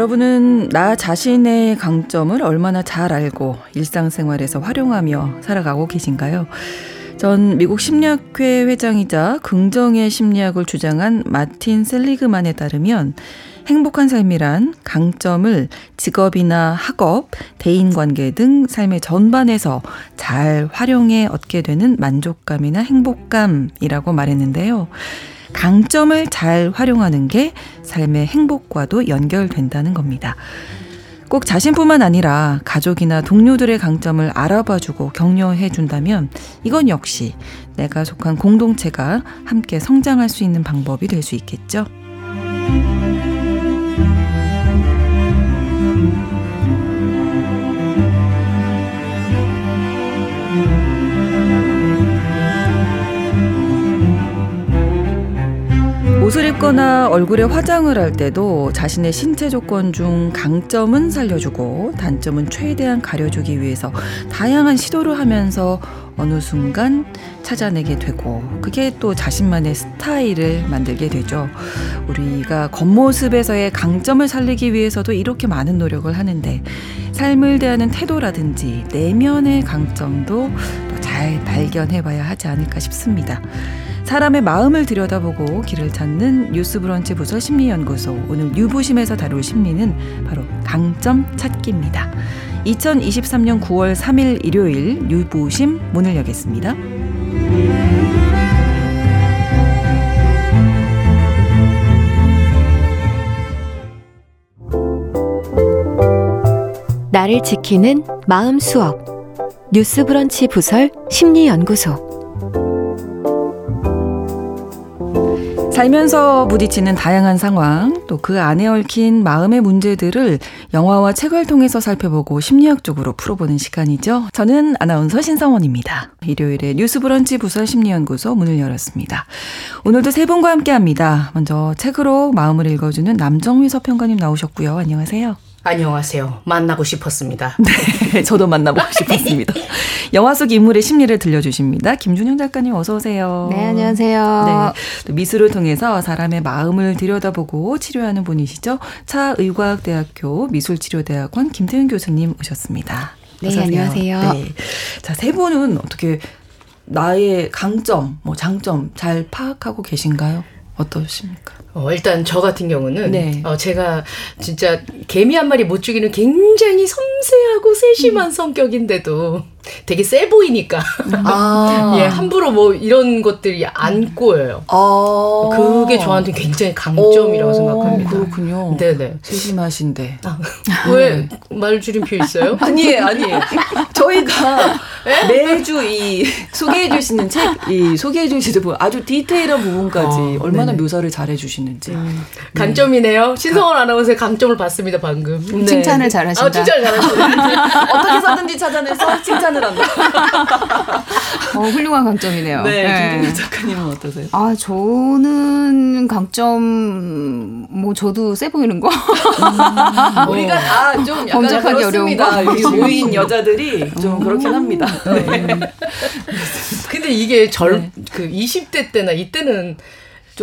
여러분은 나 자신의 강점을 얼마나 잘 알고 일상생활에서 활용하며 살아가고 계신가요? 전 미국 심리학회 회장이자 긍정의 심리학을 주장한 마틴 셀리그만에 따르면 행복한 삶이란 강점을 직업이나 학업, 대인관계 등 삶의 전반에서 잘 활용해 얻게 되는 만족감이나 행복감이라고 말했는데요. 강점을 잘 활용하는 게 삶의 행복과도 연결된다는 겁니다. 꼭 자신뿐만 아니라 가족이나 동료들의 강점을 알아봐주고 격려해 준다면 이건 역시 내가 속한 공동체가 함께 성장할 수 있는 방법이 될 수 있겠죠. 옷을 입거나 얼굴에 화장을 할 때도 자신의 신체 조건 중 강점은 살려주고 단점은 최대한 가려주기 위해서 다양한 시도를 하면서 어느 순간 찾아내게 되고 그게 또 자신만의 스타일을 만들게 되죠. 우리가 겉모습에서의 강점을 살리기 위해서도 이렇게 많은 노력을 하는데 삶을 대하는 태도라든지 내면의 강점도 잘 발견해 봐야 하지 않을까 싶습니다. 사람의 마음을 들여다보고 길을 찾는 뉴스브런치 부설 심리연구소 오늘 유부심에서 다룰 심리는 바로 강점 찾기입니다. 2023년 9월 3일 일요일 유부심 문을 여겠습니다. 나를 지키는 마음 수업 뉴스브런치 부설 심리연구소 살면서 부딪히는 다양한 상황, 또 그 안에 얽힌 마음의 문제들을 영화와 책을 통해서 살펴보고 심리학적으로 풀어보는 시간이죠. 저는 아나운서 신성원입니다. 일요일에 뉴스 브런치 부설 심리연구소 문을 열었습니다. 오늘도 세 분과 함께 합니다. 먼저 책으로 마음을 읽어주는 남정미 서평가님 나오셨고요. 안녕하세요. 안녕하세요. 만나고 싶었습니다. 네, 저도 만나보고 싶었습니다. 영화 속 인물의 심리를 들려주십니다. 김준영 작가님 어서 오세요. 네, 안녕하세요. 네, 미술을 통해서 사람의 마음을 들여다보고 치료하는 분이시죠. 차의과학대학교 미술치료대학원 김태윤 교수님 오셨습니다. 네, 안녕하세요. 네. 자, 세 분은 어떻게 나의 강점, 뭐 장점 잘 파악하고 계신가요? 어떠십니까? 어, 일단 저 같은 경우는 네. 어, 제가 진짜 개미 한 마리 못 죽이는 굉장히 섬세하고 세심한 음. 성격인데도 되게 세 보이니까 아. 예 함부로 뭐 이런 것들이 안 꼬여요. 아. 그게 저한테 굉장히 강점이라고 오, 생각합니다. 그렇군요. 네네 세심하신데 아, 왜말 줄임표 있어요? 아니에요, 아니에요. 저희가 네? 매주 이 소개해 주시는 책, 이 소개해 주시는 부분 아주 디테일한 부분까지 어, 얼마나 네네. 묘사를 잘해 주시는지 음. 강점이네요. 신성원 아나운서의 강점을 봤습니다 방금. 네. 칭찬을 잘하신다. 아, 칭찬을 잘하신다. 어떻게 서든지 찾아내서 칭찬 판단을 한다. 어, 훌륭한 강점이네요. 네, 네. 작가님은 어떠세요? 아, 저는 강점, 뭐, 저도 세 보이는 거. 음, 우리가 다 좀 약간 검색하기 어려운 거. 모인 여자들이 좀 음. 그렇긴 합니다. 네. 근데 이게 절, 네. 그 20대 때나 이때는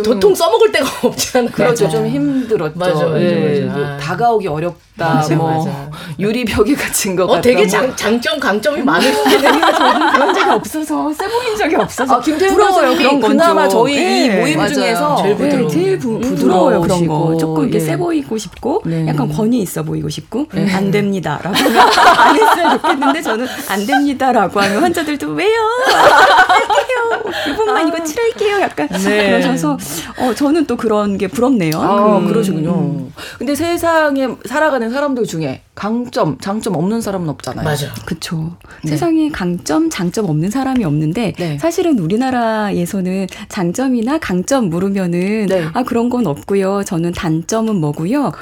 도통 써먹을 데가 없잖아요. 그렇죠. 좀 힘들었죠. 맞아, 맞아, 네. 맞아. 다가오기 어렵다. 맞아, 뭐 맞아. 유리 벽에 갇힌 것 어, 같다. 되게 장, 장점 강점이 많으시네요. 저는 그런 적이 없어서 세보인 적이 없어서 아, 부러워요. 그런 건 그나마 저희 네. 이 모임 맞아요. 중에서 제일 부드러워. 네, 제일 부, 부드러워요 그런 거. 조금 이렇게 네. 세 보이고 싶고 네. 약간 권위 있어 보이고 싶고 네. 안 됩니다라고 안 했으면 좋겠는데 저는 안 됩니다라고 하면 환자들도 왜요? 할게요. 이번만 아. 이거 칠할게요. 약간 네. 그러셔서 어 저는 또 그런 게 부럽네요. 아, 음. 그러시군요. 음. 근데 세상에 살아가는 사람들 중에 강점, 장점 없는 사람은 없잖아요. 맞아. 그쵸. 네. 세상에 강점, 장점 없는 사람이 없는데 네. 사실은 우리나라에서는 장점이나 강점 물으면은 네. 아 그런 건 없고요. 저는 단점은 뭐고요.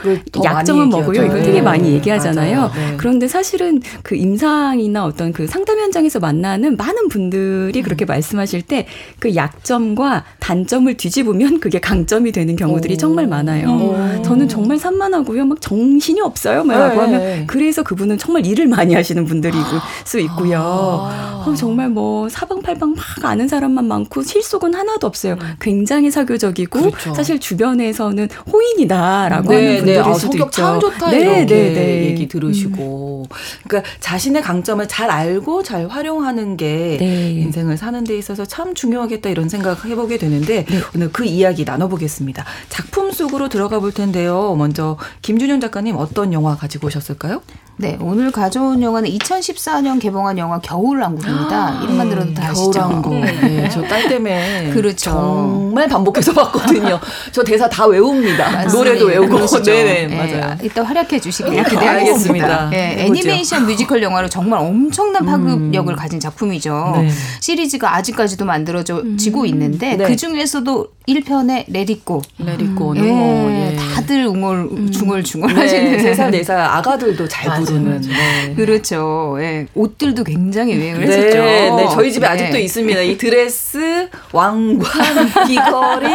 약점은 뭐고요. 이걸 되게 많이 네. 얘기하잖아요. 네. 그런데 사실은 그 임상이나 어떤 그 상담 현장에서 만나는 많은 분들이 그렇게 음. 말씀하실 때 그 약점과 단점을 뒤집어 뒤집으면 그게 강점이 되는 경우들이 오. 정말 많아요. 오. 저는 정말 산만하고요. 막 정신이 없어요. 막라고 네. 하면 그래서 그분은 정말 일을 많이 하시는 분들이 수 있고요. 아. 어, 정말 뭐 사방팔방 막 아는 사람만 많고 실속은 하나도 없어요. 음. 굉장히 사교적이고 그렇죠. 사실 주변에서는 호인이다라고 네, 하는 네. 분들일 네. 아, 수도 성격 있죠. 참 좋다 네, 이렇게 네, 네. 얘기 들으시고 음. 그러니까 자신의 강점을 잘 알고 잘 활용하는 게 네. 인생을 사는 데 있어서 참 중요하겠다 이런 생각 해보게 되는데 네. 오늘 그 이야기 나눠보겠습니다. 작품 속으로 들어가 볼 텐데요. 먼저 김준현 작가님 어떤 영화 가지고 오셨을까요? 네, 오늘 가져온 영화는 2014년 개봉한 영화 겨울왕국입니다. 아, 이름만 들어도 다 아시죠? 겨울왕국. 네, 네 저딸 때문에 그렇죠. 정말 반복해서 봤거든요. 저 대사 다 외웁니다. 맞습니다. 노래도 외우고. 네네, 네, 맞아요. 이따 활약해 주시길 기대하겠습니다. 네, 애니메이션 뮤지컬 영화로 정말 엄청난 파급력을 음. 가진 작품이죠. 네. 시리즈가 아직까지도 만들어지고 음. 있는데 네. 그 중에서도 1편의 레디꼬. 레디꼬는 예, 뭐, 예. 다들 웅얼 음. 중얼중얼 네, 하시는 3살 4살 아가들도 잘 맞아, 부르는. 맞아. 네. 그렇죠. 예. 옷들도 굉장히 유행을 네, 했었죠. 네, 저희 집에 아직도 있습니다. 이 드레스, 왕관, 귀걸이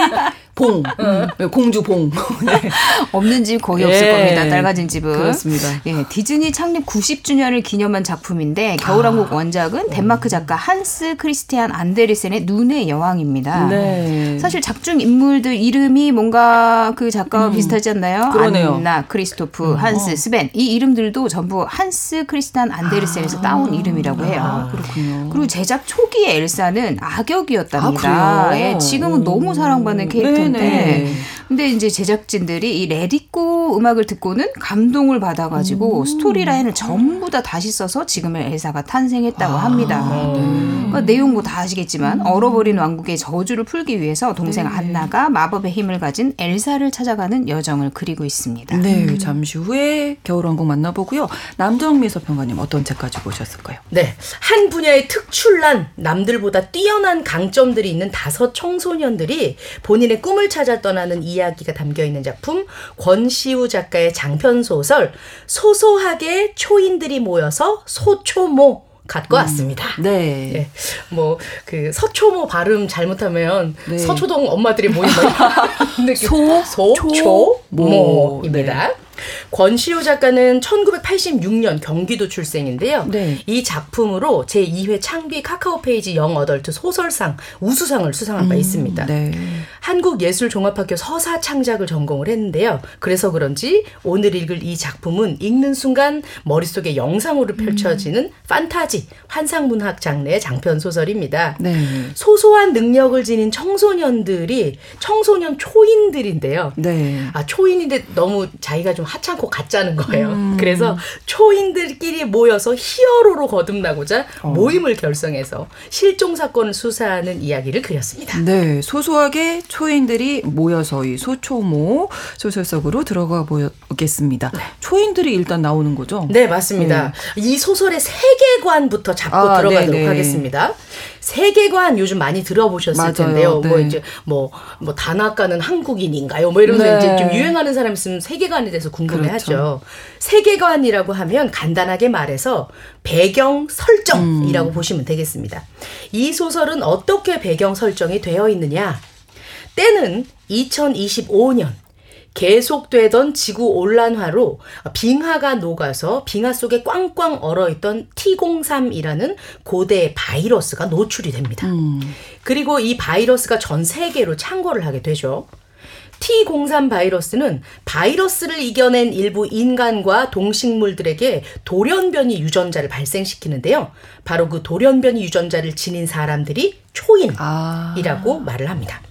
봉, 음. 공주 봉. 네. 없는 집 거의 없을 예. 겁니다. 딸 가진 집은. 그렇습니다. 예, 디즈니 창립 90주년을 기념한 작품인데 겨울왕국 아. 원작은 덴마크 작가 한스 크리스티안 안데르센의 눈의 여왕입니다. 네. 사실 작중 인물들 이름이 뭔가 그 작가와 음. 비슷하지 않나요? 그러네요. 안나, 크리스토프, 음. 한스, 어. 스벤 이 이름들도 전부 한스 크리스티안 안데르센에서 아. 따온 이름이라고 해요. 아, 그렇군요. 그리고 제작 초기에 엘사는 악역이었답니다. 아, 예, 지금은 오. 너무 사랑받는 캐릭터인데 네. 근데 이제 제작진들이 이 Let It Go 음악을 듣고는 감동을 받아가지고 음. 스토리라인을 전부 다 다시 써서 지금의 엘사가 탄생했다고 아. 합니다. 네. 그러니까 내용 뭐다 아시겠지만 음. 얼어버린 왕국의 저주를 풀기 위해서 동생 네. 안나가 마법의 힘을 가진 엘사를 찾아가는 여정을 그리고 있습니다. 네, 음. 잠시 후에 겨울왕국 만나보고요. 남정미 서평가님 어떤 책 가지고 오셨을까요? 네, 한 분야의 특출난 남들보다 뛰어난 강점들이 있는 다섯 청소년들이 본인의 꿈을 찾아 떠나는 이야기 이야기가 담겨 있는 작품 권시우 작가의 장편 소설 소소하게 초인들이 모여서 소초모 갖고 음, 왔습니다. 네. 네. 뭐, 그, 서초모 발음 잘못하면 네. 서초동 엄마들이 모인 거. 소, 소 초 모 입니다. 네. 권시우 작가는 1986년 경기도 출생인데요. 네. 이 작품으로 제2회 창비 카카오 페이지 young adult 소설상 우수상을 수상한 바 음, 있습니다. 네. 한국예술종합학교 서사 창작을 전공을 했는데요. 그래서 그런지 오늘 읽을 이 작품은 읽는 순간 머릿속에 영상으로 펼쳐지는 음. 판타지, 환상문학 장르의 장편 소설입니다. 네. 소소한 능력을 지닌 청소년들이 청소년 초인들인데요. 네. 아, 초인인데 너무 자기가 좀 하찮고 가짜는 거예요. 음. 그래서 초인들끼리 모여서 히어로로 거듭나고자 어. 모임을 결성해서 실종 사건을 수사하는 이야기를 그렸습니다. 네, 소소하게 초인들이 모여서 이 소초모 소설 속으로 들어가 보겠습니다. 네. 초인들이 일단 나오는 거죠? 네, 맞습니다. 네. 이 소설의 세계관부터 잡고 아, 들어가도록 네네. 하겠습니다. 세계관 요즘 많이 들어보셨을 맞아요. 텐데요. 뭐 네. 뭐 이제 뭐, 뭐 단아까는 한국인인가요? 뭐 이러면서 네. 이제 좀 유행하는 사람 있으면 세계관에 대해서 궁금해하죠. 그렇죠. 세계관이라고 하면 간단하게 말해서 배경 설정이라고 음. 보시면 되겠습니다. 이 소설은 어떻게 배경 설정이 되어 있느냐? 때는 2025년 계속되던 지구 온난화로 빙하가 녹아서 빙하 속에 꽝꽝 얼어있던 T03이라는 고대 바이러스가 노출이 됩니다. 음. 그리고 이 바이러스가 전 세계로 창궐을 하게 되죠. T03 바이러스는 바이러스를 이겨낸 일부 인간과 동식물들에게 돌연변이 유전자를 발생시키는데요. 바로 그 돌연변이 유전자를 지닌 사람들이 초인이라고 아. 말을 합니다.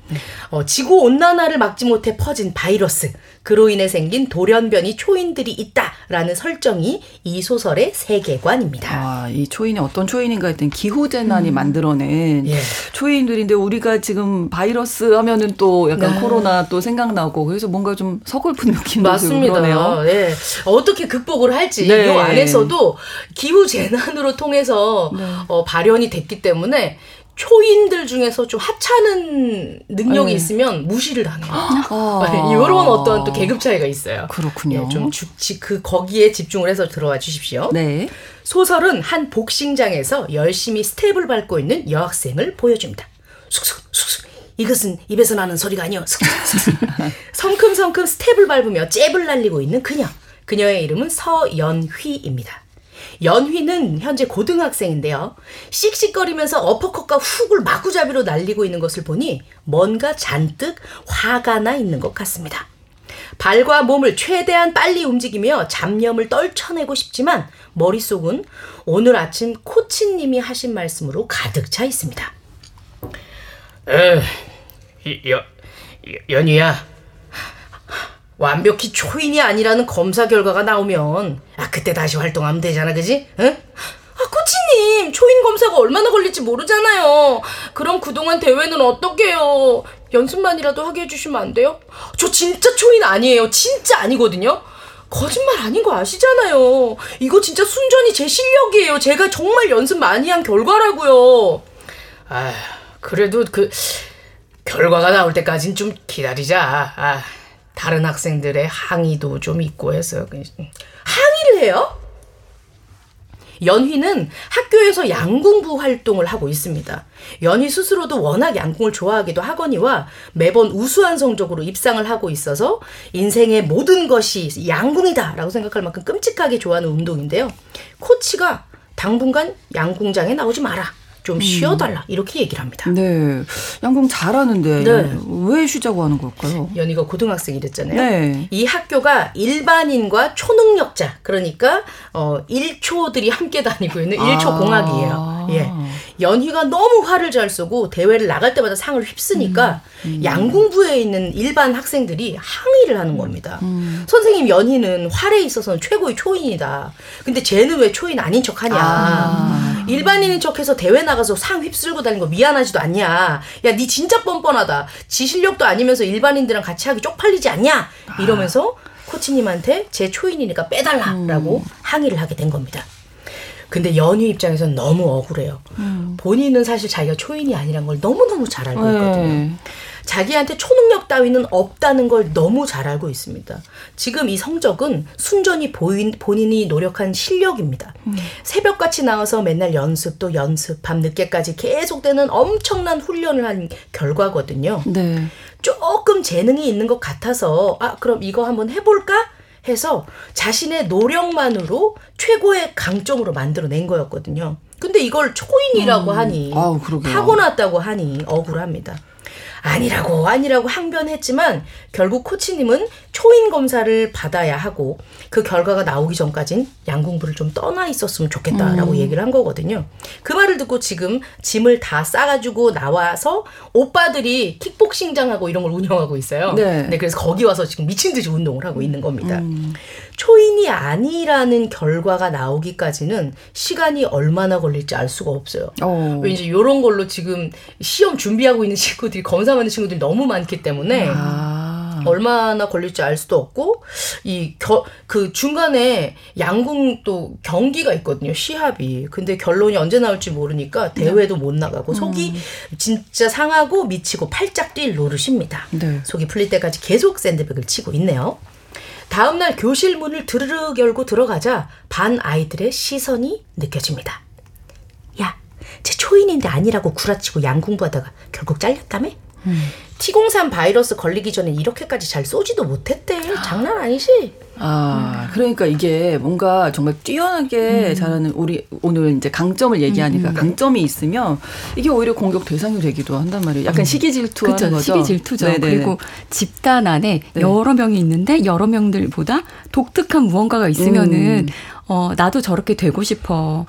어, 지구 온난화를 막지 못해 퍼진 바이러스, 그로 인해 생긴 돌연변이 초인들이 있다라는 설정이 이 소설의 세계관입니다. 아, 이 초인이 어떤 초인인가 했더니 기후 재난이 음. 만들어낸 예. 초인들인데 우리가 지금 바이러스 하면은 또 약간 네. 코로나 또 생각나고 그래서 뭔가 좀 서글픈 느낌도 맞습니다. 그러네요. 네. 어떻게 극복을 할지 네. 이 안에서도 기후 재난으로 통해서 네. 어, 발현이 됐기 때문에 초인들 중에서 좀 하찮은 능력이 네. 있으면 무시를 당해요. 아. 이런 어떤 또 계급 차이가 있어요. 그렇군요. 네, 좀 주, 그 거기에 집중을 해서 들어와 주십시오. 네. 소설은 한 복싱장에서 열심히 스텝을 밟고 있는 여학생을 보여줍니다. 쑥쑥 쑥쑥 이것은 입에서 나는 소리가 아니오. 성큼성큼 스텝을 밟으며 잽을 날리고 있는 그녀. 그녀의 이름은 서연휘입니다. 연휘는 현재 고등학생인데요. 씩씩거리면서 어퍼컷과 훅을 마구잡이로 날리고 있는 것을 보니 뭔가 잔뜩 화가 나 있는 것 같습니다. 발과 몸을 최대한 빨리 움직이며 잡념을 떨쳐내고 싶지만 머릿속은 오늘 아침 코치님이 하신 말씀으로 가득 차 있습니다. 에, 여, 연희야. 완벽히 초인이 아니라는 검사 결과가 나오면 아 그때 다시 활동하면 되잖아 그지? 응? 아 코치님 초인 검사가 얼마나 걸릴지 모르잖아요 그럼 그동안 대회는 어떻게요 연습만이라도 하게 해주시면 안 돼요? 저 진짜 초인 아니에요 진짜 아니거든요 거짓말 아닌 거 아시잖아요 이거 진짜 순전히 제 실력이에요 제가 정말 연습 많이 한 결과라고요 아 그래도 그 결과가 나올 때까진 좀 기다리자 아. 다른 학생들의 항의도 좀 있고 해서 항의를 해요? 연희는 학교에서 양궁부 활동을 하고 있습니다. 연희 스스로도 워낙 양궁을 좋아하기도 하거니와 매번 우수한 성적으로 입상을 하고 있어서 인생의 모든 것이 양궁이다라고 생각할 만큼 끔찍하게 좋아하는 운동인데요. 코치가 당분간 양궁장에 나오지 마라. 좀 음. 쉬어달라 이렇게 얘기를 합니다. 네, 양궁 잘하는데 네. 왜 쉬자고 하는 걸까요? 연희가 고등학생이랬잖아요. 네. 이 학교가 일반인과 초능력자 그러니까 어 1초들이 함께 다니고 있는 1초 아. 공학이에요. 예. 연희가 너무 화를 잘 쏘고 대회를 나갈 때마다 상을 휩쓰니까 음. 음. 양궁부에 있는 일반 학생들이 항의를 하는 겁니다. 음. 선생님 연희는 활에 있어서는 최고의 초인이다. 근데 쟤는 왜 초인 아닌 척하냐? 아. 일반인인 척해서 대회 나 가서 상 휩쓸고 다니는 거 미안하지도 않냐? 야, 니 진짜 뻔뻔하다. 지 실력도 아니면서 일반인들이랑 같이 하기 쪽팔리지 않냐? 이러면서 코치님한테 제 초인이니까 빼달라라고 음. 항의를 하게 된 겁니다. 근데 연희 입장에서는 너무 억울해요. 음. 본인은 사실 자기가 초인이 아니란 걸 너무너무 잘 알고 네. 있거든요. 네. 자기한테 초능력 따위는 없다는 걸 너무 잘 알고 있습니다. 지금 이 성적은 순전히 보인, 본인이 노력한 실력입니다. 음. 새벽같이 나와서 맨날 연습 또 연습, 밤 늦게까지 계속되는 엄청난 훈련을 한 결과거든요. 네. 조금 재능이 있는 것 같아서 아 그럼 이거 한번 해볼까? 해서 자신의 노력만으로 최고의 강점으로 만들어낸 거였거든요. 근데 이걸 초인이라고 음. 하니 아우, 타고났다고 하니 억울합니다. 아니라고 아니라고 항변했지만 결국 코치님은 초인 검사를 받아야 하고 그 결과가 나오기 전까진 양궁부를 좀 떠나 있었으면 좋겠다라고 음. 얘기를 한 거거든요. 그 말을 듣고 지금 짐을 다 싸가지고 나와서 오빠들이 킥복싱장하고 이런 걸 운영하고 있어요. 네. 네 그래서 거기 와서 지금 미친 듯이 운동을 하고 있는 겁니다. 음. 초인 이 아니라는 결과가 나오기까지는 시간이 얼마나 걸릴지 알 수가 없어요. 어. 왠지 이런 걸로 지금 시험 준비하고 있는 친구들이 검사하는 친구들이 너무 많기 때문에 아. 얼마나 걸릴지 알 수도 없고 이 그 중간에 양궁 또 경기가 있거든요 시합이 근데 결론이 언제 나올지 모르니까 대회도 못 나가고 속이 음. 진짜 상하고 미치고 팔짝 뛸 노릇입니다. 네. 속이 풀릴 때까지 계속 샌드백을 치고 있네요. 다음날 교실 문을 드르륵 열고 들어가자 반 아이들의 시선이 느껴집니다. 야, 제 초인인데 아니라고 구라치고 양궁부하다가 결국 잘렸다며? 음. T03 바이러스 걸리기 전에 이렇게까지 잘 쏘지도 못했대. 장난 아니지? 아, 그러니까 이게 뭔가 정말 뛰어나게 음. 잘하는 우리 오늘 이제 강점을 얘기하니까 음. 강점이 있으면 이게 오히려 공격 대상이 되기도 한단 말이에요. 약간 음. 시기 질투하는 그쵸, 거죠. 시기 질투죠. 네네 그리고 집단 안에 네. 여러 명이 있는데 여러 명들보다 독특한 무언가가 있으면은 음. 어 나도 저렇게 되고 싶어.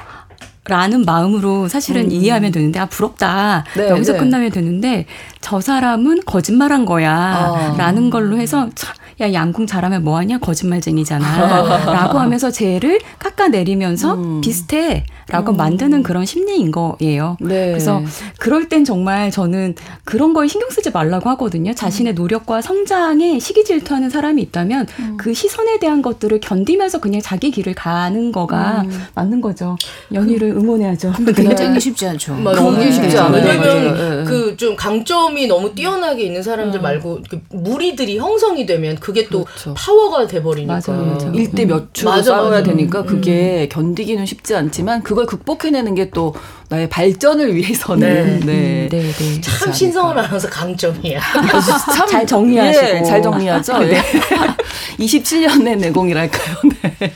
라는 마음으로 사실은 음. 이해하면 되는데 아 부럽다 네, 여기서 네. 끝나면 되는데 저 사람은 거짓말한 거야라는 어. 걸로 해서 참, 야 양궁 잘하면 뭐하냐 거짓말쟁이잖아 라고 하면서 쟤를 깎아내리면서 음. 비슷해 라고 음. 만드는 그런 심리인 거예요. 네. 그래서 그럴 땐 정말 저는 그런 거에 신경 쓰지 말라고 하거든요. 자신의 음. 노력과 성장에 시기 질투하는 사람이 있다면 음. 그 시선에 대한 것들을 견디면서 그냥 자기 길을 가는 거가 음. 맞는 거죠. 연희를 응원해야죠. 굉장히 쉽지 않죠. 너무 쉽지 않아요. 왜냐면 그 좀 강점 이 감점이 너무 뛰어나게 있는 사람들 음. 말고 그 무리들이 형성이 되면 그게 또 그렇죠. 파워가 돼버리니까. 맞아요. 맞아. 1대 몇 주로 싸워야 되니까 그게 음. 견디기는 쉽지 않지만 그걸 극복해내는 게 또 나의 발전을 위해서는 네, 네, 네, 네. 참 신성을 알아서 강점이야. 잘 정리하시고 예, 잘 정리하죠. 네. 27년의 내공이랄까요. 네.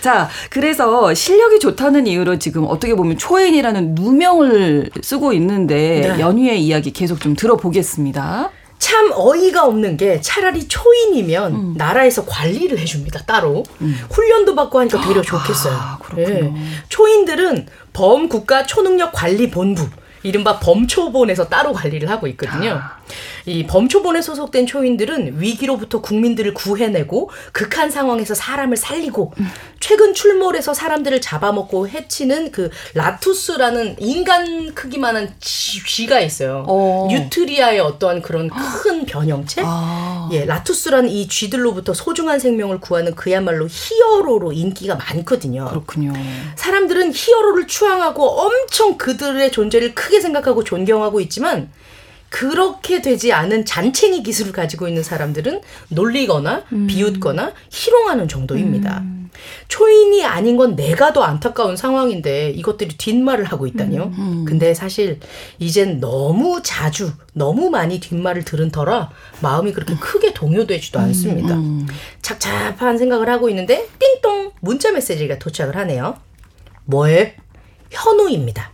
자, 그래서 실력이 좋다는 이유로 지금 어떻게 보면 초인이라는 누명을 쓰고 있는데 네. 연희의 이야기 계속 좀 들 어보겠습니다. 참 어이가 없는 게 차라리 초인이면 음. 나라에서 관리를 해줍니다 따로 음. 훈련도 받고 하니까 되려 좋겠어요. 아, 네. 초인들은 범국가 초능력 관리 본부 이른바 범초본에서 따로 관리를 하고 있거든요. 아. 이 범초본에 소속된 초인들은 위기로부터 국민들을 구해내고 극한 상황에서 사람을 살리고 음. 최근 출몰해서 사람들을 잡아먹고 해치는 그 라투스라는 인간 크기만한 쥐, 가 있어요. 어. 뉴트리아의 어떠한 그런 큰 변형체? 아. 예, 라투스라는 이 쥐들로부터 소중한 생명을 구하는 그야말로 히어로로 인기가 많거든요. 그렇군요. 사람들은 히어로를 추앙하고 엄청 그들의 존재를 크게 생각하고 존경하고 있지만 그렇게 되지 않은 잔챙이 기술을 가지고 있는 사람들은 놀리거나 음. 비웃거나 희롱하는 정도입니다. 음. 초인이 아닌 건 내가 더 안타까운 상황인데 이것들이 뒷말을 하고 있다니요. 음. 음. 근데 사실 이젠 너무 자주 너무 많이 뒷말을 들은 터라 마음이 그렇게 음. 크게 동요되지도 않습니다. 음. 착잡한 생각을 하고 있는데 띵동 문자 메시지가 도착을 하네요. 뭐해? 현우입니다.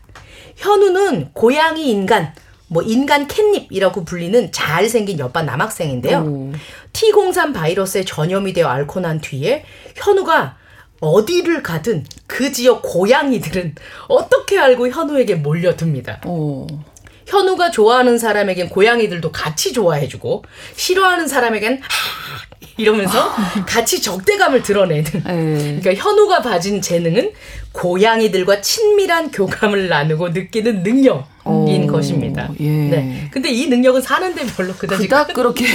현우는 고양이 인간 뭐 인간 캣닙이라고 불리는 잘생긴 옆반 남학생인데요. 오. T03 바이러스에 전염이 되어 앓고 난 뒤에 현우가 어디를 가든 그 지역 고양이들은 어떻게 알고 현우에게 몰려듭니다. 오. 현우가 좋아하는 사람에겐 고양이들도 같이 좋아해주고 싫어하는 사람에겐 하 이러면서 같이 적대감을 드러내는. 네. 그러니까 현우가 가진 재능은 고양이들과 친밀한 교감을 나누고 느끼는 능력. 인 것입니다. 예. 네. 근데 이 능력은 사는데 별로 그다지 그닥 그렇게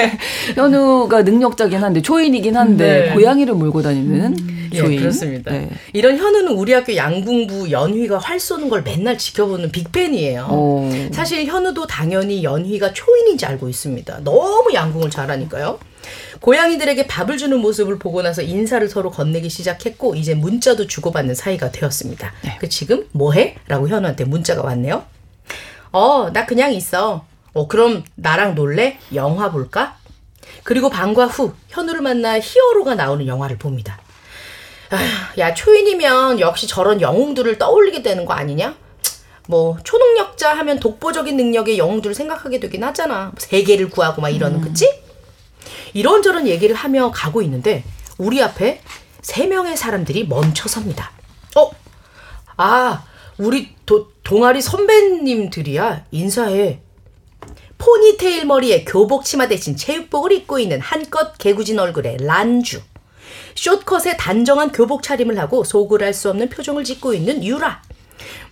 현우가 능력자긴 한데 초인이긴 한데 네. 고양이를 몰고 다니는 음. 초인. 예, 그렇습니다. 네. 이런 현우는 우리 학교 양궁부 연휘가 활 쏘는 걸 맨날 지켜보는 빅팬이에요. 오. 사실 현우도 당연히 연휘가 초인인지 알고 있습니다. 너무 양궁을 잘하니까요. 고양이들에게 밥을 주는 모습을 보고 나서 인사를 서로 건네기 시작했고 이제 문자도 주고받는 사이가 되었습니다. 네. 그 지금 뭐해? 라고 현우한테 문자가 왔네요. 어, 나 그냥 있어. 어, 그럼 나랑 놀래? 영화 볼까? 그리고 방과 후 현우를 만나 히어로가 나오는 영화를 봅니다. 아휴, 야 초인이면 역시 저런 영웅들을 떠올리게 되는 거 아니냐? 뭐 초능력자 하면 독보적인 능력의 영웅들을 생각하게 되긴 하잖아. 세계를 구하고 막 이러는 음. 그치? 이런저런 얘기를 하며 가고 있는데 우리 앞에 세 명의 사람들이 멈춰섭니다. 어? 아, 우리 도, 동아리 선배님들이야. 인사해. 포니테일 머리에 교복 치마 대신 체육복을 입고 있는 한껏 개구진 얼굴의 란주. 숏컷에 단정한 교복 차림을 하고 속을 할수 없는 표정을 짓고 있는 유라.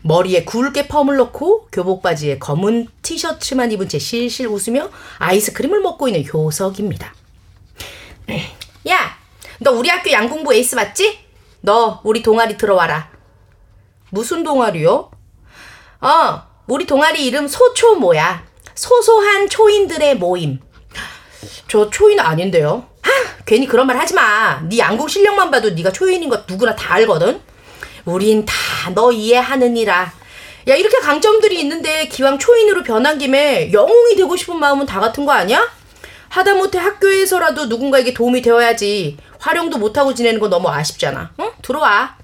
머리에 굵게 펌을 넣고 교복 바지에 검은 티셔츠만 입은 채 실실 웃으며 아이스크림을 먹고 있는 효석입니다. 야, 너 우리 학교 양궁부 에이스 맞지? 너 우리 동아리 들어와라. 무슨 동아리요? 어, 우리 동아리 이름 소초모야. 소소한 초인들의 모임. 저 초인 아닌데요. 하, 괜히 그런 말 하지 마. 네 양궁 실력만 봐도 네가 초인인 거 누구나 다 알거든. 우린 다 너 이해하느니라. 야 이렇게 강점들이 있는데 기왕 초인으로 변한 김에 영웅이 되고 싶은 마음은 다 같은 거 아니야? 하다못해 학교에서라도 누군가에게 도움이 되어야지. 활용도 못하고 지내는 거 너무 아쉽잖아. 응? 들어와.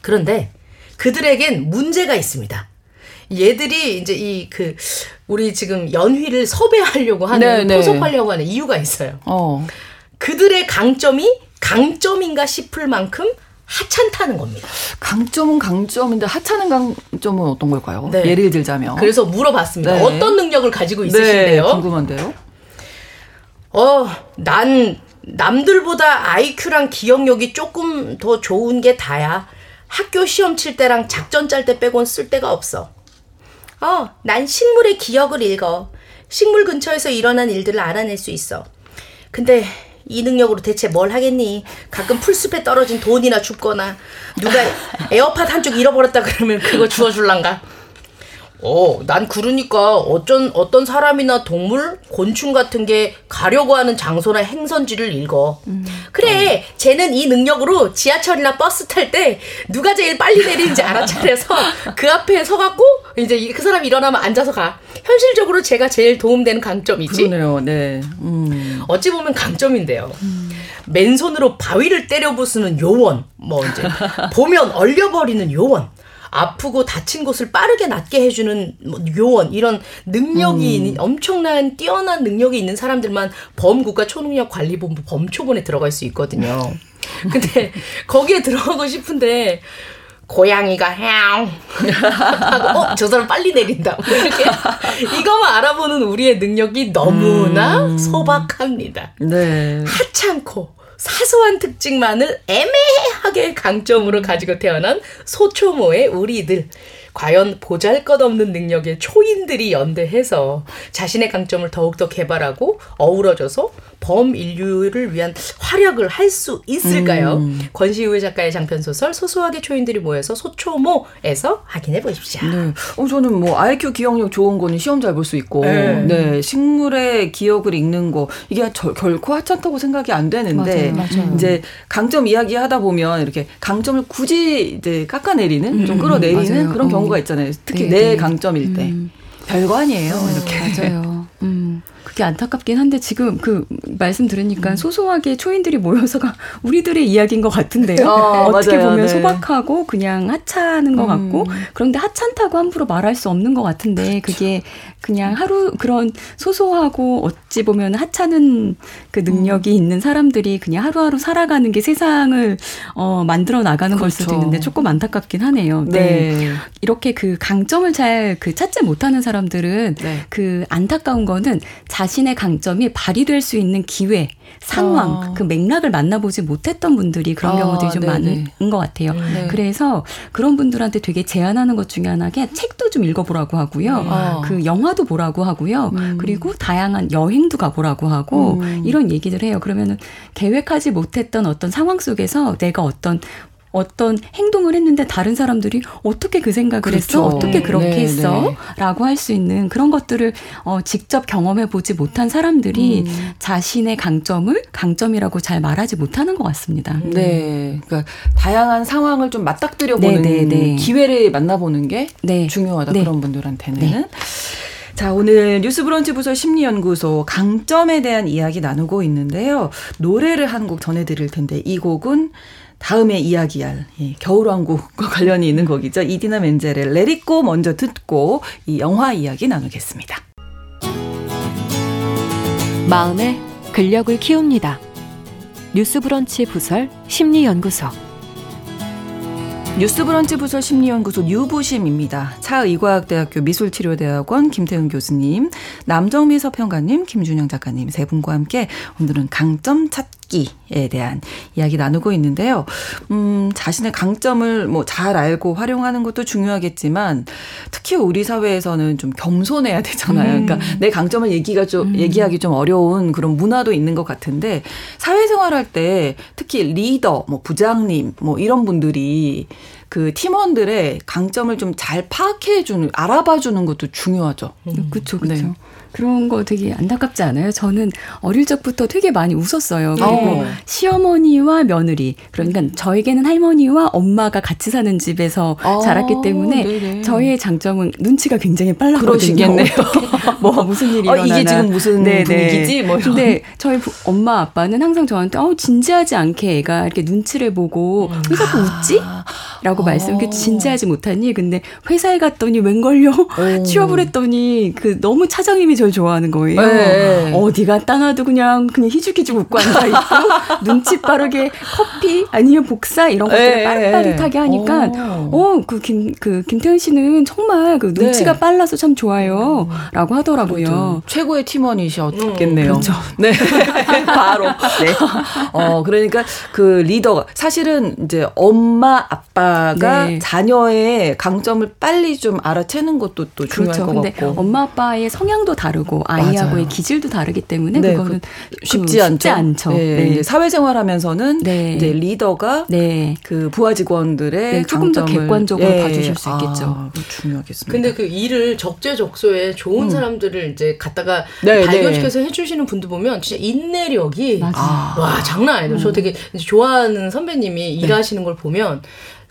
그런데 그들에겐 문제가 있습니다. 얘들이 이제 이 그 우리 지금 연휘를 섭외하려고 하는 네, 포섭하려고 하는 이유가 있어요. 어. 그들의 강점이 강점인가 싶을 만큼 하찮다는 겁니다. 강점은 강점인데 하찮은 강점은 어떤 걸까요? 네. 예를 들자면. 그래서 물어봤습니다. 네. 어떤 능력을 가지고 있으신데요? 네, 궁금한데요. 어, 난 남들보다 IQ랑 기억력이 조금 더 좋은 게 다야. 학교 시험 칠 때랑 작전 짤 때 빼곤 쓸 데가 없어. 어, 난 식물의 기억을 읽어. 식물 근처에서 일어난 일들을 알아낼 수 있어. 근데 이 능력으로 대체 뭘 하겠니? 가끔 풀숲에 떨어진 돈이나 줍거나 누가 에어팟 한쪽 잃어버렸다 그러면 그거 주워줄란가? 어, 난 그러니까 어쩐 어떤 사람이나 동물, 곤충 같은 게 가려고 하는 장소나 행선지를 읽어. 음. 그래, 쟤는 이 능력으로 지하철이나 버스 탈 때 누가 제일 빨리 내리는지 알아차려서 그 앞에 서갖고 이제 그 사람이 일어나면 앉아서 가. 현실적으로 제가 제일 도움되는 강점이지. 그러네요, 네. 음. 어찌 보면 강점인데요. 음. 맨손으로 바위를 때려 부수는 요원, 뭐 이제 보면 얼려버리는 요원. 아프고 다친 곳을 빠르게 낫게 해주는 뭐 요원 이런 능력이 음. 엄청난 뛰어난 능력이 있는 사람들만 범국가 초능력 관리본부 범초본에 들어갈 수 있거든요. 근데 거기에 들어가고 싶은데 고양이가 해양 어, 저 사람 빨리 내린다. 뭐 이렇게 이것만 알아보는 우리의 능력이 너무나 음. 소박합니다. 네. 하찮고 사소한 특징만을 애매하게 강점으로 가지고 태어난 소초모의 우리들. 과연 보잘 것 없는 능력의 초인들이 연대해서 자신의 강점을 더욱더 개발하고 어우러져서 범인류를 위한 활약을 할 수 있을까요? 음. 권시우의 작가의 장편 소설 소소하게 초인들이 모여서 소초모에서 확인해 보십시오. 네. 어, 저는 뭐 IQ 기억력 좋은 거는 시험 잘 볼 수 있고, 네. 네. 식물의 기억을 읽는 거 이게 저, 결코 하찮다고 생각이 안 되는데 맞아요, 맞아요. 이제 강점 이야기 하다 보면 이렇게 강점을 굳이 이제 깎아내리는 음, 좀 끌어내리는 맞아요. 그런 경우가 어. 있잖아요. 특히 네, 내 네. 강점일 때. 음. 별거 아니에요. 어, 이렇게. 맞아요. 음. 그게 안타깝긴 한데 지금 그 말씀 들으니까 음. 소소하게 초인들이 모여서가 우리들의 이야기인 것 같은데요. 어, 떻게 보면 네. 소박하고 그냥 하찮은 것 음. 같고 그런데 하찮다고 함부로 말할 수 없는 것 같은데 그게 그냥 하루 그런 소소하고 어찌 보면 하찮은 그 능력이 음. 있는 사람들이 그냥 하루하루 살아가는 게 세상을 어 만들어 나가는 그렇죠. 걸 수도 그렇죠. 있는데 조금 안타깝긴 하네요. 네. 네. 이렇게 그 강점을 잘 그 찾지 못하는 사람들은 네. 그 안타까운 거는 자신의 강점이 발휘될 수 있는 기회 상황, 어. 그 맥락을 만나보지 못했던 분들이 그런 어, 경우들이 좀 네네. 많은 것 같아요. 네. 그래서 그런 분들한테 되게 제안하는 것 중에 하나가 책도 좀 읽어보라고 하고요. 네. 어. 그 영화도 보라고 하고요. 음. 그리고 다양한 여행도 가보라고 하고 음. 이런 얘기들 해요. 그러면은 계획하지 못했던 어떤 상황 속에서 내가 어떤 어떤 행동을 했는데 다른 사람들이 어떻게 그 생각을 그렇죠. 했어? 어떻게 그렇게 네, 했어? 네. 라고 할 수 있는 그런 것들을 어, 직접 경험해 보지 못한 사람들이 음. 자신의 강점을 강점이라고 잘 말하지 못하는 것 같습니다. 음. 네. 그러니까 다양한 상황을 좀 맞닥뜨려 보는 네, 네, 네. 기회를 만나보는 게 네. 중요하다. 그런 분들한테는. 자, 오늘 뉴스 브런치 부서 심리연구소 강점에 대한 이야기 나누고 있는데요. 노래를 한 곡 전해드릴 텐데 이 곡은 다음에 이야기할 예, 겨울왕국과 관련이 있는 곡이죠. 이디나 멘젤의 레리꼬 먼저 듣고 이 영화 이야기 나누겠습니다. 마음의 근력을 키웁니다. 뉴스브런치 부설 심리연구소 뉴스브런치 부설 심리연구소 뉴부심입니다. 차의과학대학교 미술치료대학원 김태훈 교수님, 남정미 서평가님, 김준영 작가님 세 분과 함께 오늘은 강점 찾기 에 대한 이야기 나누고 있는데요. 음, 자신의 강점을 뭐 잘 알고 활용하는 것도 중요하겠지만 특히 우리 사회에서는 좀 겸손해야 되잖아요. 음. 그러니까 내 강점을 얘기가 좀 음. 얘기하기 좀 어려운 그런 문화도 있는 것 같은데 사회생활할 때 특히 리더, 뭐 부장님, 뭐 이런 분들이 그 팀원들의 강점을 좀 잘 파악해 주는 알아봐 주는 것도 중요하죠. 그렇죠. 그렇죠. 네. 그런 거 되게 안타깝지 않아요? 저는 어릴 적부터 되게 많이 웃었어요. 그리고 어. 시어머니와 며느리, 그러니까 저에게는 할머니와 엄마가 같이 사는 집에서 아, 자랐기 때문에 네네. 저희의 장점은 눈치가 굉장히 빨라거든요. 그러시겠네요. 뭐 무슨 일이 어, 이게 지금 무슨 네네. 분위기지? 뭐 근데 저희 엄마 아빠는 항상 저한테 어 진지하지 않게 애가 이렇게 눈치를 보고 음. 왜 자꾸 웃지? 라고 어. 말씀, 그 진지하지 못하니? 근데 회사에 갔더니 웬걸요? 취업을 했더니 그 너무 차장님이 절 좋아하는 거예요. 네. 어디 갔다 놔도 그냥 그냥 희죽희죽 웃고 앉아 있고 눈치 빠르게 커피 아니면 복사 이런 것들을 네. 빠릿빠릿하게 하니까 어그 김 그 김태현 씨는 정말 그 눈치가 네. 빨라서 참 좋아요라고 하더라고요. 그렇죠. 최고의 팀원이셨겠네요. 음, 그렇죠. 네. 바로. 네. 어 그러니까 그 리더 사실은 이제 엄마 아빠 아빠가 네. 자녀의 강점을 빨리 좀 알아채는 것도 또 중요할 그렇죠. 것 근데 같고. 엄마 아빠의 성향도 다르 고 아이하고의 기질도 다르기 때문에 네, 그거는 그, 쉽지, 않죠. 쉽지 않죠. 네. 네. 사회생활하면서는 네. 이제 리더가 네. 그 부하 직원들의 조금 더 객관적으로 봐주실 수 있겠죠. 아, 중요하겠습니다. 근데 그 일을 적재적소에 좋은 음. 사람들을 이제 갖다가 발견시켜서 해주시는 분들 보면 진짜 인내력이 아. 와 장난 아니에요. 음. 저 되게 좋아하는 선배님이 일하시는 걸 보면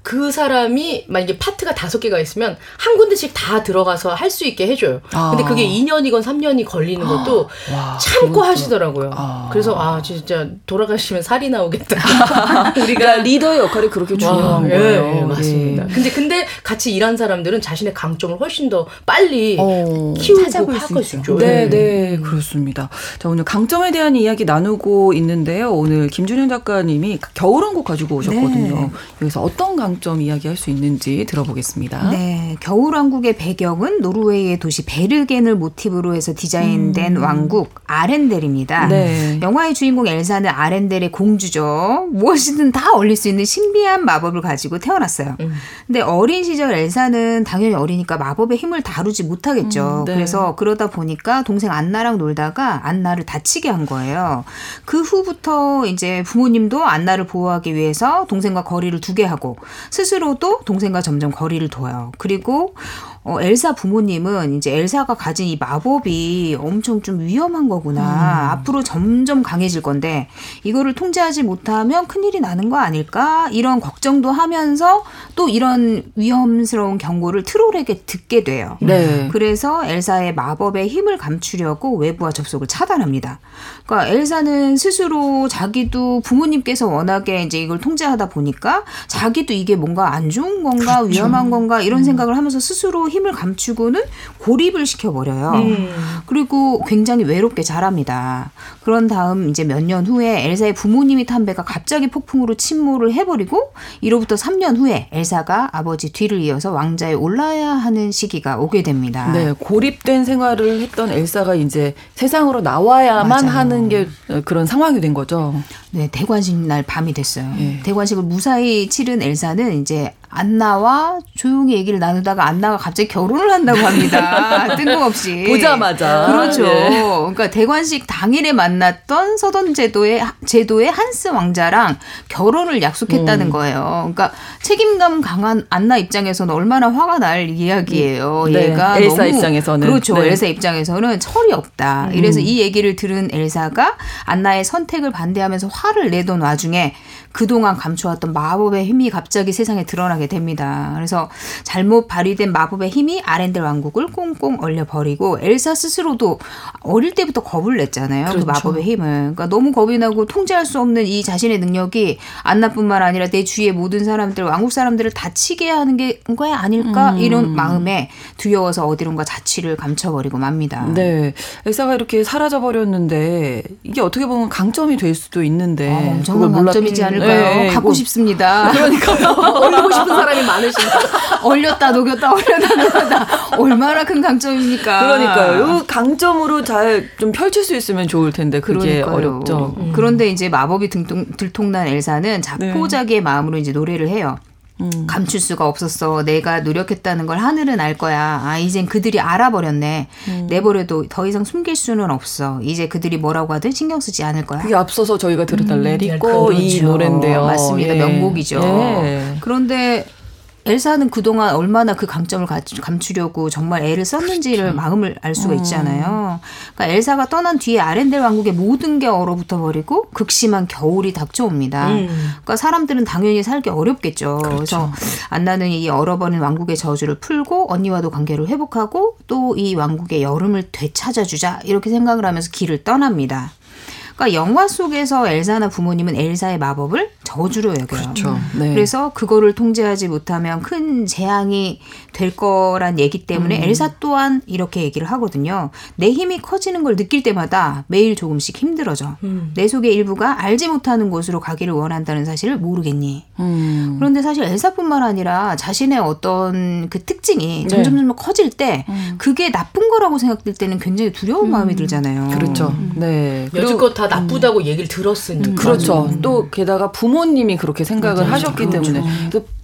그 사람이 만약에 파트가 다섯 개가 있으면 한 군데씩 다 들어가서 할 수 있게 해줘요. 아. 근데 그게 2년이건 3년이 걸리는 것도 와, 참고 그것도. 하시더라고요. 아. 그래서 아 진짜 돌아가시면 살이 나오겠다. 우리가 그러니까 리더의 역할이 그렇게 중요한 와, 예, 거예요. 예, 예, 맞습니다. 네. 근데 근데 같이 일한 사람들은 자신의 강점을 훨씬 더 빨리 어, 키우고 수 있죠. 네, 네, 그렇습니다. 자 오늘 강점에 대한 이야기 나누고 있는데요. 오늘 김준현 작가님이 겨울왕국 가지고 오셨거든요. 네. 여기서 어떤 강 장점 이야기할 수 있는지 들어보겠습니다. 네, 겨울왕국의 배경은 노르웨이의 도시 베르겐을 모티브로 해서 디자인된 음. 왕국 아렌델입니다. 네. 영화의 주인공 엘사는 아렌델의 공주죠. 무엇이든 다 어울릴 수 있는 신비한 마법을 가지고 태어났어요. 음. 근데 어린 시절 엘사는 당연히 어리니까 마법의 힘을 다루지 못하겠죠. 음, 네. 그래서 그러다 보니까 동생 안나랑 놀다가 안나를 다치게 한 거예요. 그 후부터 이제 부모님도 안나를 보호하기 위해서 동생과 거리를 두게 하고 스스로도 동생과 점점 거리를 둬요. 그리고 어, 엘사 부모님은 이제 엘사가 가진 이 마법이 엄청 좀 위험한 거구나. 음. 앞으로 점점 강해질 건데 이거를 통제하지 못하면 큰일이 나는 거 아닐까? 이런 걱정도 하면서 또 이런 위험스러운 경고를 트롤에게 듣게 돼요. 네. 그래서 엘사의 마법의 힘을 감추려고 외부와 접속을 차단합니다. 그러니까 엘사는 스스로 자기도 부모님께서 워낙에 이제 이걸 통제하다 보니까 자기도 이게 뭔가 안 좋은 건가 그렇죠. 위험한 건가 이런 음. 생각을 하면서 스스로 힘을 감추고는 고립을 시켜버려요. 음. 그리고 굉장히 외롭게 자랍니다. 그런 다음 이제 몇 년 후에 엘사의 부모님이 탄 배가 갑자기 폭풍으로 침몰을 해버리고 이로부터 3년 후에 엘사가 아버지 뒤를 이어서 왕자에 올라야 하는 시기가 오게 됩니다. 네, 고립된 생활을 했던 엘사가 이제 세상으로 나와야만 맞아요. 하는 게 그런 상황이 된 거죠. 네, 대관식 날 밤이 됐어요. 네. 대관식을 무사히 치른 엘사는 이제 안나와 조용히 얘기를 나누다가 안나가 갑자기 결혼을 한다고 합니다. 뜬금없이. 보자마자. 그렇죠. 네. 그러니까 대관식 당일에 만났던 서던 제도의 제도의 한스 왕자랑 결혼을 약속했다는 음. 거예요. 그러니까 책임감 강한 안나 입장에서는 얼마나 화가 날 이야기예요. 네. 얘가 엘사 너무, 입장에서는 그렇죠. 네. 엘사 입장에서는 철이 없다. 음. 이래서 이 얘기를 들은 엘사가 안나의 선택을 반대하면서 화를 내던 와중에 그동안 감춰왔던 마법의 힘이 갑자기 세상에 드러나게 됩니다. 그래서 잘못 발휘된 마법의 힘이 아렌델 왕국을 꽁꽁 얼려버리고 엘사 스스로도 어릴 때부터 겁을 냈잖아요. 그 그렇죠. 그 마법의 힘을. 그러니까 너무 겁이 나고 통제할 수 없는 이 자신의 능력이 안나뿐만 아니라 내 주위의 모든 사람들, 왕국 사람들을 다치게 하는 게 거야 아닐까 음. 이런 마음에 두려워서 어디론가 자취를 감춰버리고 맙니다. 네, 엘사가 이렇게 사라져 버렸는데 이게 어떻게 보면 강점이 될 수도 있는 데 아, 엄청난 강점이지 않을까. 그러니까요. 네, 갖고 뭐, 싶습니다. 그러니까 올리고 싶은 사람이 많으시니까. 얼렸다 녹였다 얼렸다 녹였다. 얼마나 큰 강점입니까? 그러니까요. 이 강점으로 잘 좀 펼칠 수 있으면 좋을 텐데 그게 그러니까요. 어렵죠. 음. 그런데 이제 마법이 들통, 들통난 엘사는 자포자기의 네. 마음으로 이제 노래를 해요. 음. 감출 수가 없었어. 내가 노력했다는 걸 하늘은 알 거야. 아, 이젠 그들이 알아버렸네. 음. 내버려도 더 이상 숨길 수는 없어. 이제 그들이 뭐라고 하든 신경 쓰지 않을 거야. 그게 앞서서 저희가 들었던 음. 레리꼬 이 그렇죠. 노래인데요. 맞습니다. 예. 명곡이죠. 예. 그런데 엘사는 그동안 얼마나 그 강점을 감추려고 정말 애를 썼는지를 그렇죠. 마음을 알 수가 음. 있잖아요. 그러니까 엘사가 떠난 뒤에 아렌델 왕국의 모든 게 얼어붙어 버리고 극심한 겨울이 닥쳐옵니다. 음. 그러니까 사람들은 당연히 살기 어렵겠죠. 그렇죠. 그래서 안나는 이 얼어버린 왕국의 저주를 풀고 언니와도 관계를 회복하고 또 이 왕국의 여름을 되찾아주자 이렇게 생각을 하면서 길을 떠납니다. 그러니까 영화 속에서 엘사나 부모님은 엘사의 마법을 저주로 여겨요. 그렇죠. 네. 그래서 그거를 통제하지 못하면 큰 재앙이 될 거란 얘기 때문에 음. 엘사 또한 이렇게 얘기를 하거든요. 내 힘이 커지는 걸 느낄 때마다 매일 조금씩 힘들어져. 음. 내 속의 일부가 알지 못하는 곳으로 가기를 원한다는 사실을 모르겠니? 음. 그런데 사실 엘사뿐만 아니라 자신의 어떤 그 특징이 네. 점점 점점 커질 때 음. 그게 나쁜 거라고 생각될 때는 굉장히 두려운 음. 마음이 들잖아요. 그렇죠. 음. 네. 여지껏 다 나쁘다고 얘기를 들었으니까. 그렇죠. 또 게다가 부모님이 그렇게 생각을 맞아요. 하셨기 그렇죠. 때문에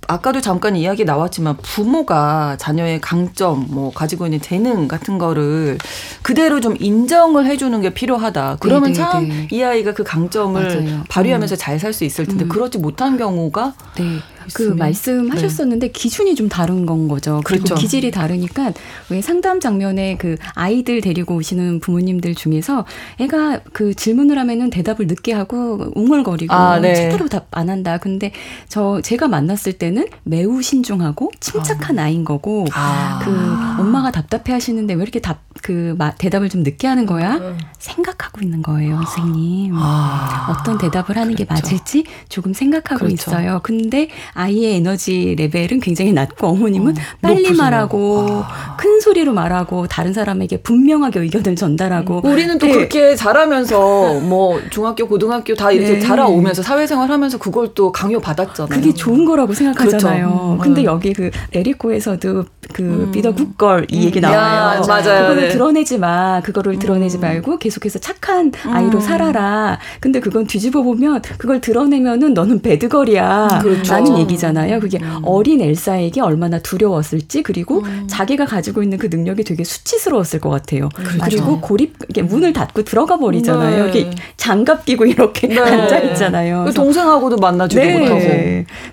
아까도 잠깐 이야기 나왔지만 부모가 자녀의 강점, 뭐 가지고 있는 재능 같은 거를 그대로 좀 인정을 해주는 게 필요하다. 그러면 참이 네. 아이가 그 강점을 맞아요. 발휘하면서 음. 잘살 수 있을 텐데 음. 그렇지 못한 경우가 네. 그 말씀하셨었는데 네. 기준이 좀 다른 건 거죠. 그리고 그렇죠. 기질이 다르니까 왜 상담 장면에 그 아이들 데리고 오시는 부모님들 중에서 애가 그 질문을 하면은 대답을 늦게 하고 웅얼거리고 아, 네. 제대로 답 안 한다. 근데 저 제가 만났을 때는 매우 신중하고 침착한 아. 이인 거고 아. 그 엄마가 답답해 하시는데 왜 이렇게 답 그 대답을 좀 늦게 하는 거야? 음. 생각하고 있는 거예요, 선생님. 아. 어떤 대답을 하는 그렇죠. 게 맞을지 조금 생각하고 그렇죠. 있어요. 근데 아이의 에너지 레벨은 굉장히 낮고 어머님은 어, 빨리. 말하고 아. 큰 소리로 말하고 다른 사람에게 분명하게 의견을 전달하고 음. 우리는 또 네. 그렇게 잘하면서 뭐 중학교 고등학교 다 이렇게 네. 자라오면서 사회생활 하면서 그걸 또 강요 받았잖아요. 그게 좋은 거라고 생각하잖아요. 그렇죠. 음. 근데 여기 그 레리코에서도 그 음. 비더 굿걸 이 얘기 나와요. 야, 맞아요. 그거를 네. 드러내지 마. 그거를 음. 드러내지 말고 계속해서 착한 아이로 음. 살아라. 근데 그건 뒤집어 보면 그걸 드러내면은 너는 배드걸이야. 그렇죠. 라는 얘기 얘기잖아요. 그게 음. 어린 엘사에게 얼마나 두려웠을지 그리고 음. 자기가 가지고 있는 그 능력이 되게 수치스러웠을 것 같아요. 그렇죠. 그리고 고립 이게 문을 닫고 들어가 버리잖아요. 네. 이게 장갑 끼고 이렇게 네. 앉아 있잖아요. 그 동생하고도 만나지도 네. 못하고.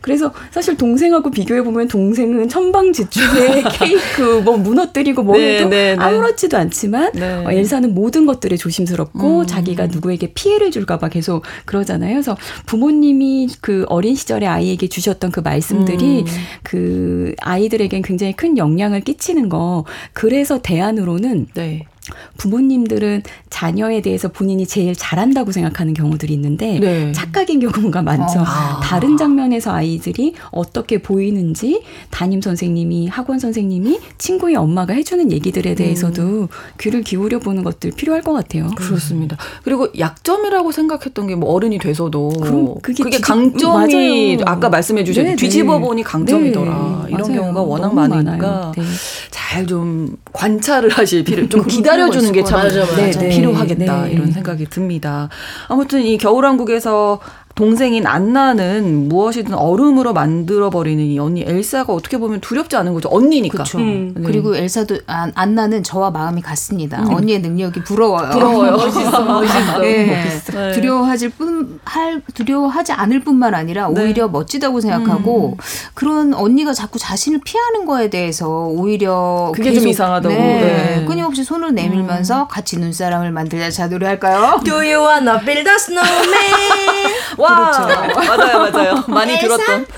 그래서 사실 동생하고 비교해 보면 동생은 천방지축에 케이크 뭐 무너뜨리고 뭐 네, 해도 네, 네. 아무렇지도 않지만 어, 엘사는 모든 것들에 조심스럽고 음. 자기가 누구에게 피해를 줄까봐 계속 그러잖아요. 그래서 부모님이 그 어린 시절에 아이에게 주셨 던 어떤 그 말씀들이 음. 그 아이들에겐 굉장히 큰 영향을 끼치는 거. 그래서 대안으로는 네. 부모님들은 자녀에 대해서 본인이 제일 잘한다고 생각하는 경우들이 있는데 네. 착각인 경우가 많죠. 아. 다른 장면에서 아이들이 어떻게 보이는지 담임 선생님이 학원 선생님이 친구의 엄마가 해주는 얘기들에 대해서도 음. 귀를 기울여 보는 것들 필요할 것 같아요. 그렇습니다. 그리고 약점이라고 생각했던 게 뭐 어른이 돼서도 그게, 그게 강점이 맞아요. 아까 말씀해 주신 네, 네, 뒤집어 보니 강점이더라. 네. 이런 맞아요. 경우가 워낙 많으니까 네. 잘좀 관찰을 하실 필요 좀 기다려 기다려주는 게 참 필요하겠다 네. 이런 생각이 듭니다. 아무튼 이 겨울왕국에서 동생인 안나는 무엇이든 얼음으로 만들어 버리는 이 언니 엘사가 어떻게 보면 두렵지 않은 거죠. 언니니까. 음. 네. 그리고 엘사도 안, 안나는 저와 마음이 같습니다. 음. 언니의 능력이 부러워요. 부러워요. 멋있어, 멋있어. 네. 멋있어. 네. 두려워하질 뿐, 할 두려워하지 않을 뿐만 아니라 네. 오히려 멋지다고 생각하고 음. 그런 언니가 자꾸 자신을 피하는 거에 대해서 오히려 그게 계속, 좀 이상하다고. 네. 네. 끊임없이 손을 내밀면서 음. 같이 눈사람을 만들자 자 노래 할까요? Do you wanna build a snowman? 와 그렇죠. 맞아요 맞아요 많이 들었던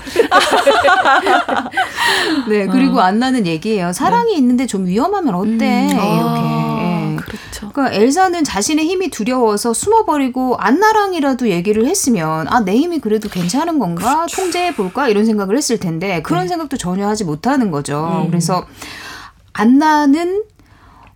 네 그리고 어. 안 나는 얘기예요 사랑이 네. 있는데 좀 위험하면 어때 음. 이렇게 아, 그렇죠. 그러니까 엘사는 자신의 힘이 두려워서 숨어버리고 안나랑이라도 얘기를 했으면 아 내 힘이 그래도 괜찮은 건가 그렇죠. 통제해 볼까 이런 생각을 했을 텐데 그런 네. 생각도 전혀 하지 못하는 거죠. 음. 그래서 안나는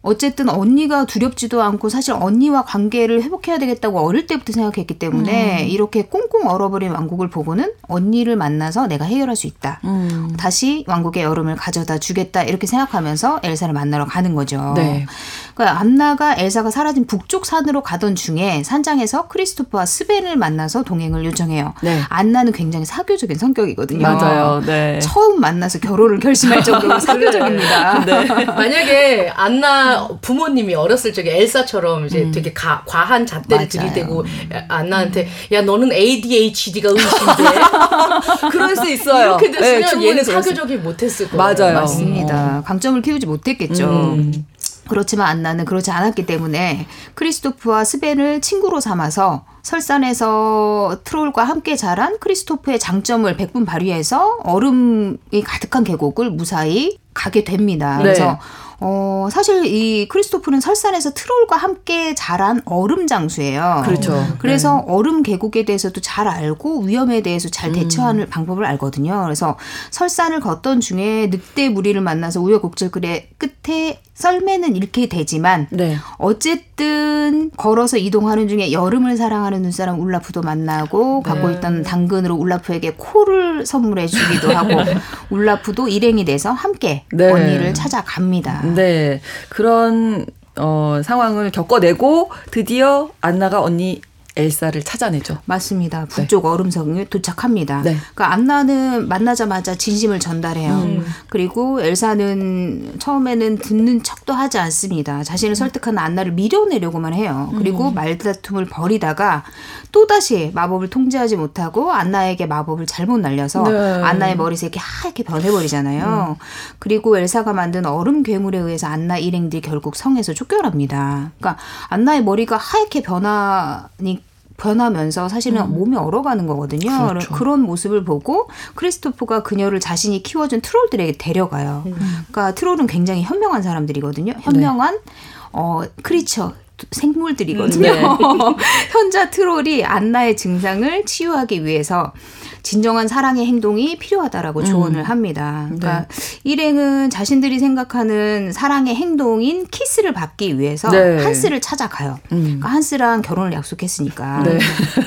어쨌든 언니가 두렵지도 않고 사실 언니와 관계를 회복해야 되겠다고 어릴 때부터 생각했기 때문에 음. 이렇게 꽁꽁 얼어버린 왕국을 보고는 언니를 만나서 내가 해결할 수 있다. 음. 다시 왕국의 여름을 가져다 주겠다 이렇게 생각하면서 엘사를 만나러 가는 거죠. 네. 그러니까 안나가 엘사가 사라진 북쪽 산으로 가던 중에 산장에서 크리스토퍼와 스벤을 만나서 동행을 요청해요. 네. 안나는 굉장히 사교적인 성격이거든요. 맞아요. 네. 처음 만나서 결혼을 결심할 정도로 사교적입니다. 네. 만약에 안나 부모님이 어렸을 적에 엘사처럼 이제 음. 되게 가, 과한 잣대를 맞아요. 들이대고 안나한테 야 너는 ADHD가 의심돼. 그럴 수 있어요. 이렇게 됐으면 네, 얘는 사교적이 못했을 거예요. 맞아요. 맞습니다. 어. 강점을 키우지 못했겠죠. 음. 그렇지만 안나는 그렇지 않았기 때문에 크리스토프와 스벤을 친구로 삼아서 설산에서 트롤과 함께 자란 크리스토프의 장점을 백분 발휘해서 얼음이 가득한 계곡을 무사히 가게 됩니다. 네. 그래서 어, 사실 이 크리스토프는 설산에서 트롤과 함께 자란 얼음 장수예요. 그렇죠. 그래서 네. 얼음 계곡에 대해서도 잘 알고 위험에 대해서 잘 음. 대처하는 음. 방법을 알거든요. 그래서 설산을 걷던 중에 늑대 무리를 만나서 우여곡절 끝에 썰매는 잃게 되지만 네. 어쨌든 걸어서 이동하는 중에 여름을 사랑하는 눈사람 울라프도 만나고 네. 갖고 있던 당근으로 울라프에게 코를 선물해 주기도 하고 울라프도 일행이 돼서 함께 네. 언니를 찾아갑니다. 네. 그런 어, 상황을 겪어내고 드디어 안나가 언니 엘사를 찾아내죠. 맞습니다. 네. 북쪽 네. 얼음성에 도착합니다. 네. 그러니까 안나는 만나자마자 진심을 전달해요. 음. 그리고 엘사는 처음에는 듣는 척도 하지 않습니다. 자신을 설득하는 안나를 밀어내려고만 해요. 그리고 음. 말다툼을 벌이다가 또다시 마법을 통제하지 못하고 안나에게 마법을 잘못 날려서 네. 안나의 머리색이 하얗게 변해버리잖아요. 음. 그리고 엘사가 만든 얼음 괴물에 의해서 안나 일행들이 결국 성에서 쫓겨납니다. 그러니까 안나의 머리가 하얗게 변하니 변하면서 사실은 음. 몸이 얼어가는 거거든요. 그렇죠. 그런 모습을 보고 크리스토프가 그녀를 자신이 키워준 트롤들에게 데려가요. 음. 그러니까 트롤은 굉장히 현명한 사람들이거든요. 현명한 네. 어 크리처 생물들이거든요. 네. 현자 트롤이 안나의 증상을 치유하기 위해서 진정한 사랑의 행동이 필요하다라고 음. 조언을 합니다. 그러니까 네. 일행은 자신들이 생각하는 사랑의 행동인 키스를 받기 위해서 네. 한스를 찾아가요. 음. 그러니까 한스랑 결혼을 약속했으니까. 네.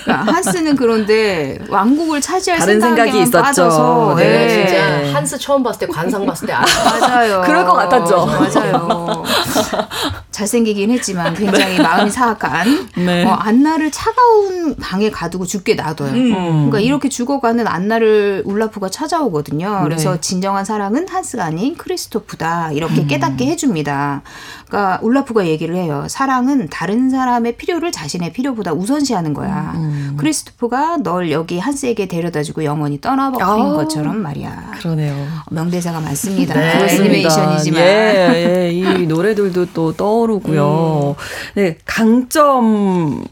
그러니까 한스는 그런데 왕국을 차지할 다른 생각이 있었죠. 빠져서 네. 네. 진짜 한스 처음 봤을 때 관상 봤을 때 맞아요. 그럴 것 같았죠. 맞아요. 잘생기긴 했지만 굉장히 마음이 사악한 네. 어, 안나를 차가운 방에 가두고 죽게 놔둬요. 음. 그러니까 이렇게 죽어가 가는 안나를 울라프가 찾아오거든요. 그래서 네. 진정한 사랑은 한스가 아닌 크리스토프다. 이렇게 음. 깨닫게 해줍니다. 그러니까 울라프가 얘기를 해요. 사랑은 다른 사람의 필요를 자신의 필요보다 우선시하는 거야. 음. 크리스토프가 널 여기 한스에게 데려다주고 영원히 떠나버린 아. 것처럼 말이야. 그러네요. 명대사가 많습니다. 네, 애니메이션이지만 예, 예, 이 노래들도 또 떠오르고요. 음. 네, 강점을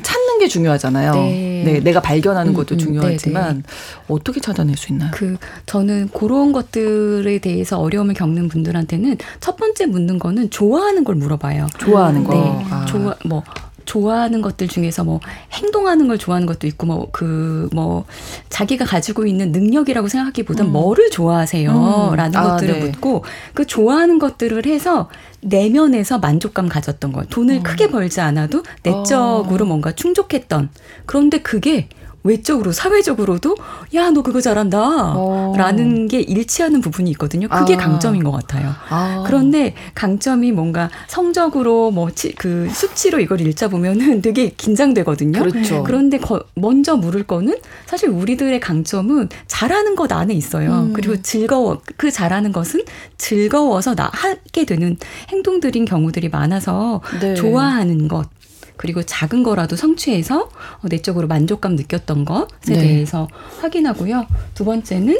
찾는 게 중요하잖아요. 네, 네 내가 발견하는 음, 것도 음, 중요하지만 어떻게 찾아낼 수 있나요? 그 저는 그런 것들에 대해서 어려움을 겪는 분들한테는 첫 번째 묻는 거는 좋아하는 걸 물어봐요. 좋아하는 거. 네. 아. 좋아 뭐 좋아하는 것들 중에서 뭐 행동하는 걸 좋아하는 것도 있고 뭐 그뭐 그 뭐 자기가 가지고 있는 능력이라고 생각하기보단 음. 뭐를 좋아하세요라는 음. 아, 것들을 네. 묻고 그 좋아하는 것들을 해서 내면에서 만족감 가졌던 거 돈을 음. 크게 벌지 않아도 내적으로 어. 뭔가 충족했던 그런데 그게 외적으로 사회적으로도 야 너 그거 잘한다 오. 라는 게 일치하는 부분이 있거든요. 그게 아. 강점인 것 같아요. 아. 그런데 강점이 뭔가 성적으로 뭐 그 수치로 이걸 읽자 보면은 되게 긴장되거든요. 그렇죠. 그런데 거, 먼저 물을 거는 사실 우리들의 강점은 잘하는 것 안에 있어요. 음. 그리고 즐거워 그 잘하는 것은 즐거워서 나 하게 되는 행동들인 경우들이 많아서 네. 좋아하는 것 그리고 작은 거라도 성취해서 어, 내적으로 만족감 느꼈던 것에 네. 대해서 확인하고요. 두 번째는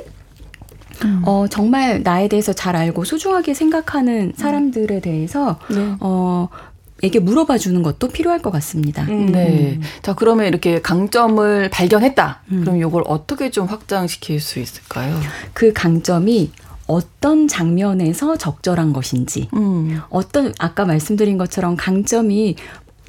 음. 어, 정말 나에 대해서 잘 알고 소중하게 생각하는 사람들에 대해서 네. 어, 에게 물어봐 주는 것도 필요할 것 같습니다. 음. 네. 자, 그러면 이렇게 강점을 발견했다. 음. 그럼 이걸 어떻게 좀 확장시킬 수 있을까요? 그 강점이 어떤 장면에서 적절한 것인지, 음. 어떤 아까 말씀드린 것처럼 강점이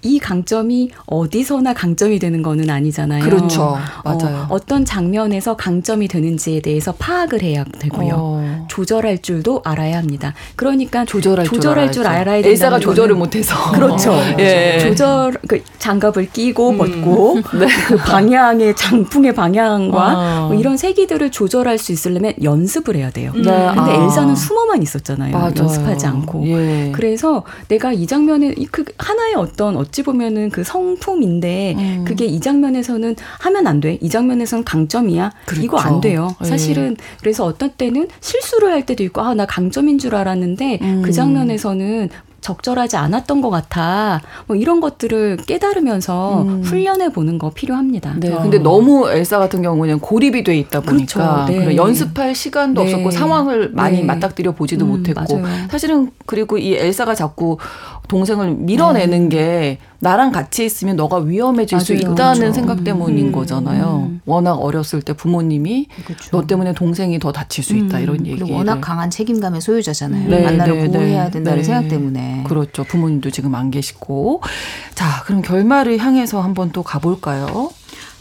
이 강점이 어디서나 강점이 되는 거는 아니잖아요. 그렇죠. 맞아요. 어, 떤 장면에서 강점이 되는지에 대해서 파악을 해야 되고요. 어. 조절할 줄도 알아야 합니다. 그러니까 조절할, 조절할 줄, 줄 알아야 된다. 엘사가 조절을 못해서. 그렇죠. 예. 조절 그 장갑을 끼고 음. 벗고 네. 그 방향의 장풍의 방향과 어. 뭐 이런 세기들을 조절할 수 있으려면 연습을 해야 돼요. 네. 근데 아. 엘사는 숨어만 있었잖아요. 맞아요. 연습하지 않고. 예. 그래서 내가 이 장면에 그 하나의 어떤 어찌 보면은 그 성품인데 음. 그게 이 장면에서는 하면 안 돼. 이 장면에서는 강점이야. 그렇죠. 이거 안 돼요. 예. 사실은 그래서 어떤 때는 실수를 할 때도 있고 아 나 강점인 줄 알았는데 그 음. 그 장면에서는 적절하지 않았던 것 같아. 뭐 이런 것들을 깨달으면서 음. 훈련해 보는 거 필요합니다. 네. 어. 근데 너무 엘사 같은 경우는 고립이 돼 있다 보니까 그렇죠. 네. 연습할 시간도 네. 없었고 상황을 많이 네. 맞닥뜨려 보지도 음, 못했고 맞아요. 사실은 그리고 이 엘사가 자꾸 동생을 밀어내는 네. 게 나랑 같이 있으면 너가 위험해질 맞아요. 수 있다는 그렇죠. 생각 때문인 음. 거잖아요. 음. 워낙 어렸을 때 부모님이 그렇죠. 너 때문에 동생이 더 다칠 수 있다 음. 이런 얘기. 그리고 워낙 강한 책임감의 소유자잖아요. 네, 만나를 네, 보호해야 네. 된다는 네. 생각 때문에. 그렇죠. 부모님도 지금 안 계시고. 자, 그럼 결말을 향해서 한번 또 가볼까요?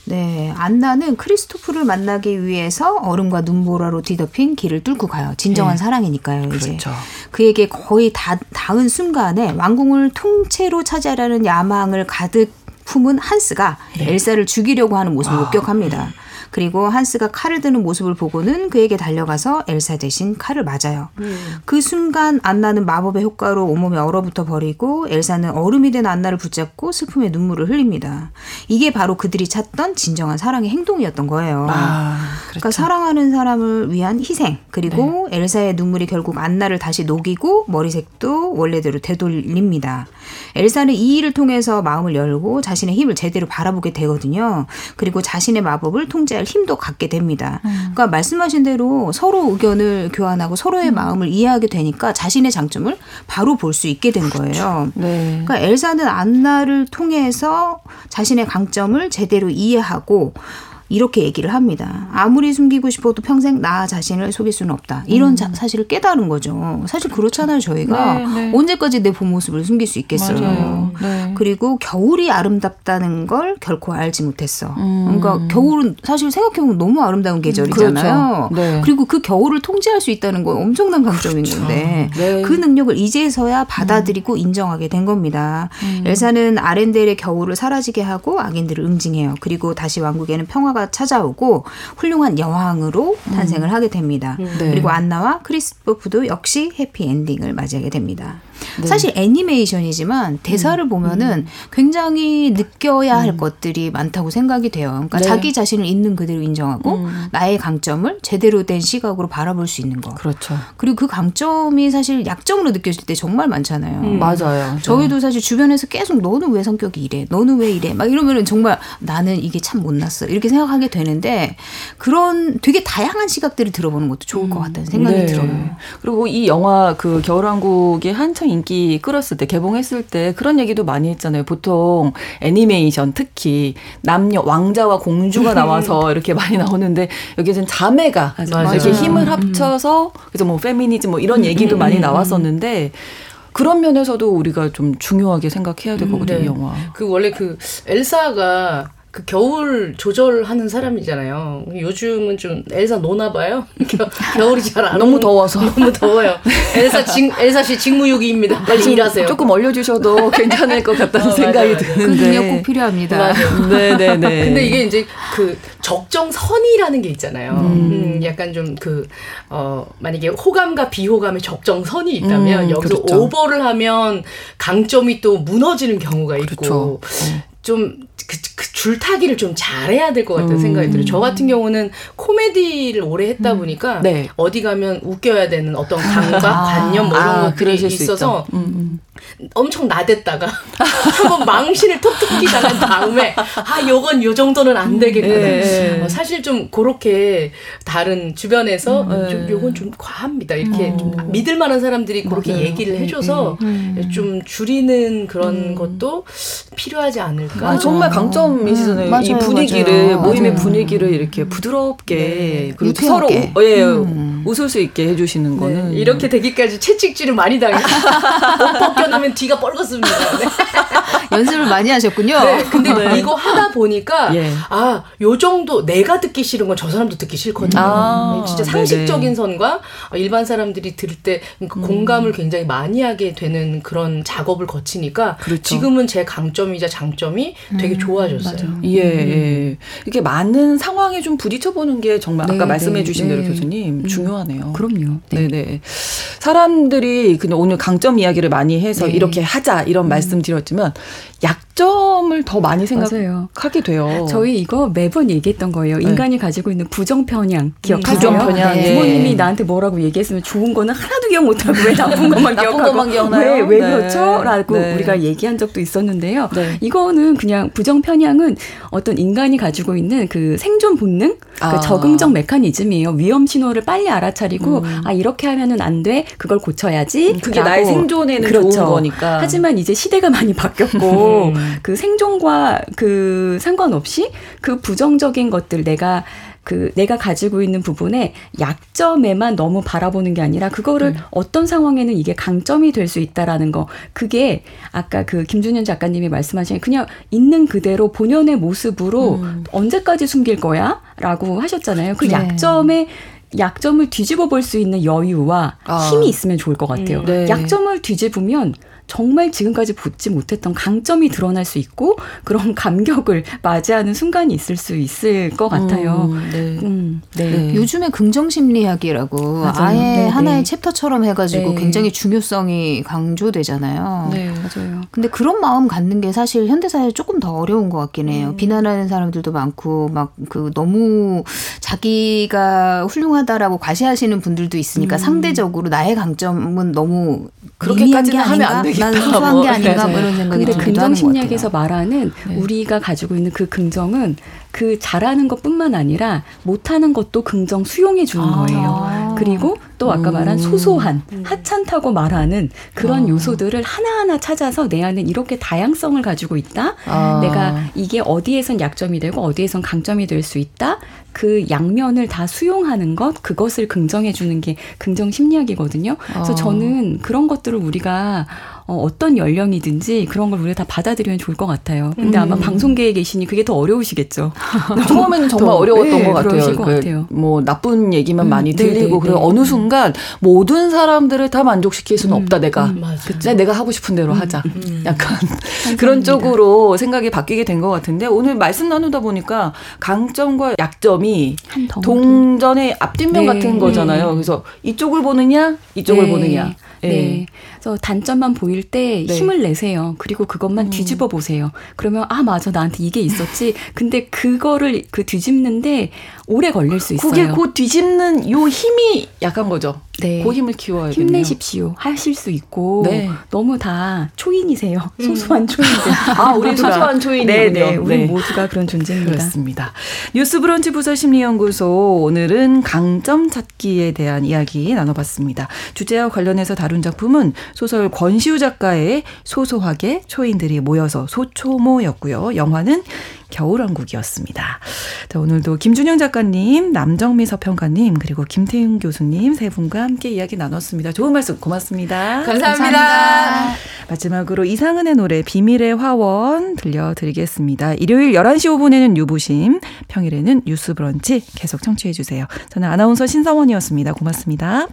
네, 안나는 크리스토프를 만나기 위해서 얼음과 눈보라로 뒤덮인 길을 뚫고 가요. 진정한 네. 사랑이니까요. 그렇죠. 이제 그에게 거의 다 닿은 순간에 왕궁을 통째로 차지하려는 야망을 가득 품은 한스가 네. 엘사를 죽이려고 하는 모습을 아. 목격합니다. 그리고 한스가 칼을 드는 모습을 보고는 그에게 달려가서 엘사 대신 칼을 맞아요. 음. 그 순간 안나는 마법의 효과로 온몸에 얼어붙어 버리고 엘사는 얼음이 된 안나를 붙잡고 슬픔의 눈물을 흘립니다. 이게 바로 그들이 찾던 진정한 사랑의 행동이었던 거예요. 아, 그러니까 그렇죠. 사랑하는 사람을 위한 희생 그리고 네. 엘사의 눈물이 결국 안나를 다시 녹이고 머리색도 원래대로 되돌립니다. 엘사는 이 일을 통해서 마음을 열고 자신의 힘을 제대로 바라보게 되거든요. 그리고 자신의 마법을 통제할 힘도 갖게 됩니다. 음. 그러니까 말씀하신 대로 서로 의견을 교환하고 서로의 음. 마음을 이해하게 되니까 자신의 장점을 바로 볼 수 있게 된 거예요. 네. 그러니까 엘사는 안나를 통해서 자신의 강점을 제대로 이해하고 이렇게 얘기를 합니다. 아무리 숨기고 싶어도 평생 나 자신을 속일 수는 없다. 이런 음. 자, 사실을 깨달은 거죠. 사실 그렇잖아요, 저희가. 네, 네. 언제까지 내 본 모습을 숨길 수 있겠어요. 네. 그리고 겨울이 아름답다는 걸 결코 알지 못했어. 음. 그러니까 겨울은 사실 생각해보면 너무 아름다운 계절이잖아요. 그렇죠. 네. 그리고 그 겨울을 통제할 수 있다는 건 엄청난 강점인 그렇죠. 건데 네. 그 능력을 이제서야 받아들이고 음. 인정하게 된 겁니다. 음. 엘사는 아렌델의 겨울을 사라지게 하고 악인들을 응징해요. 그리고 다시 왕국에는 평화가 찾아오고 훌륭한 여왕으로 탄생을 하게 됩니다. 음. 네. 그리고 안나와 크리스포프도 역시 해피 엔딩을 맞이하게 됩니다. 네. 사실 애니메이션이지만 대사를 음. 보면은 음. 굉장히 느껴야 할 음. 것들이 많다고 생각이 돼요. 그러니까 네. 자기 자신을 있는 그대로 인정하고 음. 나의 강점을 제대로 된 시각으로 바라볼 수 있는 거. 그렇죠. 그리고 그 강점이 사실 약점으로 느껴질 때 정말 많잖아요. 음. 맞아요. 저희도 사실 주변에서 계속 너는 왜 성격이 이래? 너는 왜 이래? 막 이러면은 정말 나는 이게 참 못났어. 이렇게 생각하게 되는데 그런 되게 다양한 시각들을 들어보는 것도 좋을 것 음. 같다는 생각이 네. 들어요. 그리고 이 영화 그 겨울왕국의 한창 인기 끌었을 때 개봉했을 때 그런 얘기도 많이 했잖아요. 보통 애니메이션 특히 남녀 왕자와 공주가 나와서 이렇게 많이 나오는데 여기는 자매가 맞아요. 이렇게 힘을 음. 합쳐서 그래서 뭐 페미니즘 뭐 이런 얘기도 많이 음. 나왔었는데 그런 면에서도 우리가 좀 중요하게 생각해야 될 거거든요, 네. 영화. 그 원래 그 엘사가 그 겨울 조절하는 사람이잖아요. 요즘은 좀 엘사 노나 봐요. 겨울이 잘 안 너무 더워서 너무 더워요. 엘사 직 엘사 씨 직무유기입니다. 빨리 일하세요. 조금 얼려주셔도 괜찮을 것 같다는 어, 생각이 맞아요. 드는데 그 능력 꼭 필요합니다. 네네네. 근데 이게 이제 그 적정선이라는 게 있잖아요. 음, 음 약간 좀 그 어 만약에 호감과 비호감의 적정선이 있다면 음, 여기서 그렇죠. 오버를 하면 강점이 또 무너지는 경우가 있고 그렇죠. 좀 그, 그 줄타기를 좀 잘해야 될 것 같다는 음. 생각이 들어요. 저 같은 경우는 코미디를 오래 했다 음. 보니까 네. 어디 가면 웃겨야 되는 어떤 감각, 아. 관념 뭐 이런 아, 것들이 있어서 음, 음. 엄청 나댔다가 한번 망신을 톡톡히 당한 다음에 아 요건 요 정도는 안 되겠구나. 네. 어, 사실 좀 그렇게 다른 주변에서 음, 어, 좀 요건 좀 과합니다. 이렇게 음. 좀 믿을 만한 사람들이 그렇게 맞아요. 얘기를 해줘서 음. 좀 줄이는 그런 음. 것도 필요하지 않을까. 아, 정말 강점이시잖아요. 맞아요, 이 분위기를 맞아요. 모임의 맞아요. 분위기를 이렇게 부드럽게 네. 그리고 서로 예, 음. 웃을 수 있게 해주시는 네. 거는 이렇게 되기까지 채찍질을 많이 당했어요. 벗겨놓으면 뒤가 뻘겋습니다. 네. 연습을 많이 하셨군요. 네, 근데 네. 이거 하다 보니까 예. 아요 정도 내가 듣기 싫은 건 저 사람도 듣기 싫거든요. 아, 네, 진짜 상식적인 네네. 선과 일반 사람들이 들을 때 그러니까 음. 공감을 굉장히 많이 하게 되는 그런 작업을 거치니까 그렇죠. 지금은 제 강점이자 장점이 되게 음, 좋아졌어요. 음, 예, 예. 이렇게 많은 상황에 좀 부딪혀 보는 게 정말 네, 아까 말씀해 주신 대로 교수님 음. 중요하네요. 그럼요. 네, 네. 사람들이 그냥 오늘 강점 이야기를 많이 해서 이렇게 하자 이런 말씀 드렸지만 약점을 더 많이 생각하게 돼요. 저희 이거 매번 얘기했던 거예요. 네. 인간이 가지고 있는 부정 편향 기억하세요? 부정 편향. 네. 부모님이 나한테 뭐라고 얘기했으면 좋은 거는 하나도 기억 못 하고 왜 나쁜 것만 기억하고 것만 기억나요? 왜, 왜 네. 그렇죠?라고 네. 우리가 얘기한 적도 있었는데요. 네. 이거는 그냥 부정 편향은 어떤 인간이 가지고 있는 그 생존 본능, 그 아. 그 적응적 메커니즘이에요. 위험 신호를 빨리 알아 차리고 음. 아 이렇게 하면은 안 돼. 그걸 고쳐야지. 음, 그게 나의 생존에는 그렇죠. 좋은 거니까. 하지만 이제 시대가 많이 바뀌었고 음. 그 생존과 그 상관없이 그 부정적인 것들 내가 그 내가 가지고 있는 부분에 약점에만 너무 바라보는 게 아니라 그거를 음. 어떤 상황에는 이게 강점이 될 수 있다라는 거 그게 아까 그 김준현 작가님이 말씀하신 그냥 있는 그대로 본연의 모습으로 음. 언제까지 숨길 거야라고 하셨잖아요. 그 네. 약점에 약점을 뒤집어 볼 수 있는 여유와 아. 힘이 있으면 좋을 것 같아요. 음, 네. 약점을 뒤집으면 정말 지금까지 보지 못했던 강점이 드러날 수 있고 그런 감격을 맞이하는 순간이 있을 수 있을 것 같아요. 음, 네. 음, 네. 네. 요즘에 긍정 심리학이라고 맞아요. 아예 네, 네. 하나의 챕터처럼 해가지고 네. 굉장히 중요성이 강조되잖아요. 네, 맞아요. 근데 그런 마음 갖는 게 사실 현대사회에 조금 더 어려운 것 같긴 해요. 음. 비난하는 사람들도 많고 막 그 너무 자기가 훌륭하다라고 과시하시는 분들도 있으니까 음. 상대적으로 나의 강점은 너무 그렇게까지는 하면 안 되겠다. 난 소소한 뭐. 게 아닌가 뭐 이런 생각이 근데 긍정심리학에서 말하는 네. 우리가 가지고 있는 그 긍정은 그 잘하는 것뿐만 아니라 못하는 것도 긍정 수용해 주는 아. 거예요. 그리고 또 아까 말한 음. 소소한 하찮다고 말하는 그런 아. 요소들을 하나하나 찾아서 내 안에 이렇게 다양성을 가지고 있다. 아. 내가 이게 어디에선 약점이 되고 어디에선 강점이 될 수 있다. 그 양면을 다 수용하는 것, 그것을 긍정해 주는 게 긍정 심리학이거든요. 그래서 아. 저는 그런 것들을 우리가 어, 어떤 연령이든지 그런 걸 우리가 다 받아들이면 좋을 것 같아요. 근데 음. 아마 방송계에 계시니 그게 더 어려우시겠죠. 처음에는 정말 어려웠던 네, 것 같아요. 그, 같아요. 뭐 나쁜 얘기만 음, 많이 네, 들리고 네, 그리고 네. 어느 순간 모든 사람들을 다 만족시킬 수는 음, 없다 내가. 음, 네, 내가 하고 싶은 대로 음, 하자. 음. 약간 그런 쪽으로 생각이 바뀌게 된 것 같은데 오늘 말씀 나누다 보니까 강점과 약점이 동전의 앞뒷면 네. 같은 거잖아요. 그래서 이쪽을 보느냐 이쪽을 보느냐. 네. 네. 그래서 단점만 보일 때 네. 힘을 내세요. 그리고 그것만 음. 뒤집어 보세요. 그러면 아 맞아 나한테 이게 있었지. 근데 그거를 그 뒤집는데 오래 걸릴 수 있어요. 그게 곧 뒤집는 요 힘이 약한 거죠. 네. 그 힘을 키워야 돼요. 힘내십시오. 하실 수 있고 네. 너무 다 초인이세요. 음. 소소한 초인들. 아, 우리 소소한 초인이군요. 네, 네. 우리 네. 모두가 그런 존재입니다. 그렇습니다. 뉴스브런치 부서심리연구소 오늘은 강점 찾기에 대한 이야기 나눠봤습니다. 주제와 관련해서 다룬 작품은 소설 권시우 작가의 소소하게 초인들이 모여서 소초모였고요. 영화는 겨울왕국이었습니다. 자, 오늘도 김준영 작가님, 남정미 서평가님, 그리고 김태윤 교수님 세 분과 함께 이야기 나눴습니다. 좋은 말씀 고맙습니다. 감사합니다. 감사합니다. 마지막으로 이상은의 노래 비밀의 화원 들려드리겠습니다. 일요일 11시 5분에는 유부심, 평일에는 뉴스 브런치 계속 청취해 주세요. 저는 아나운서 신성원이었습니다. 고맙습니다.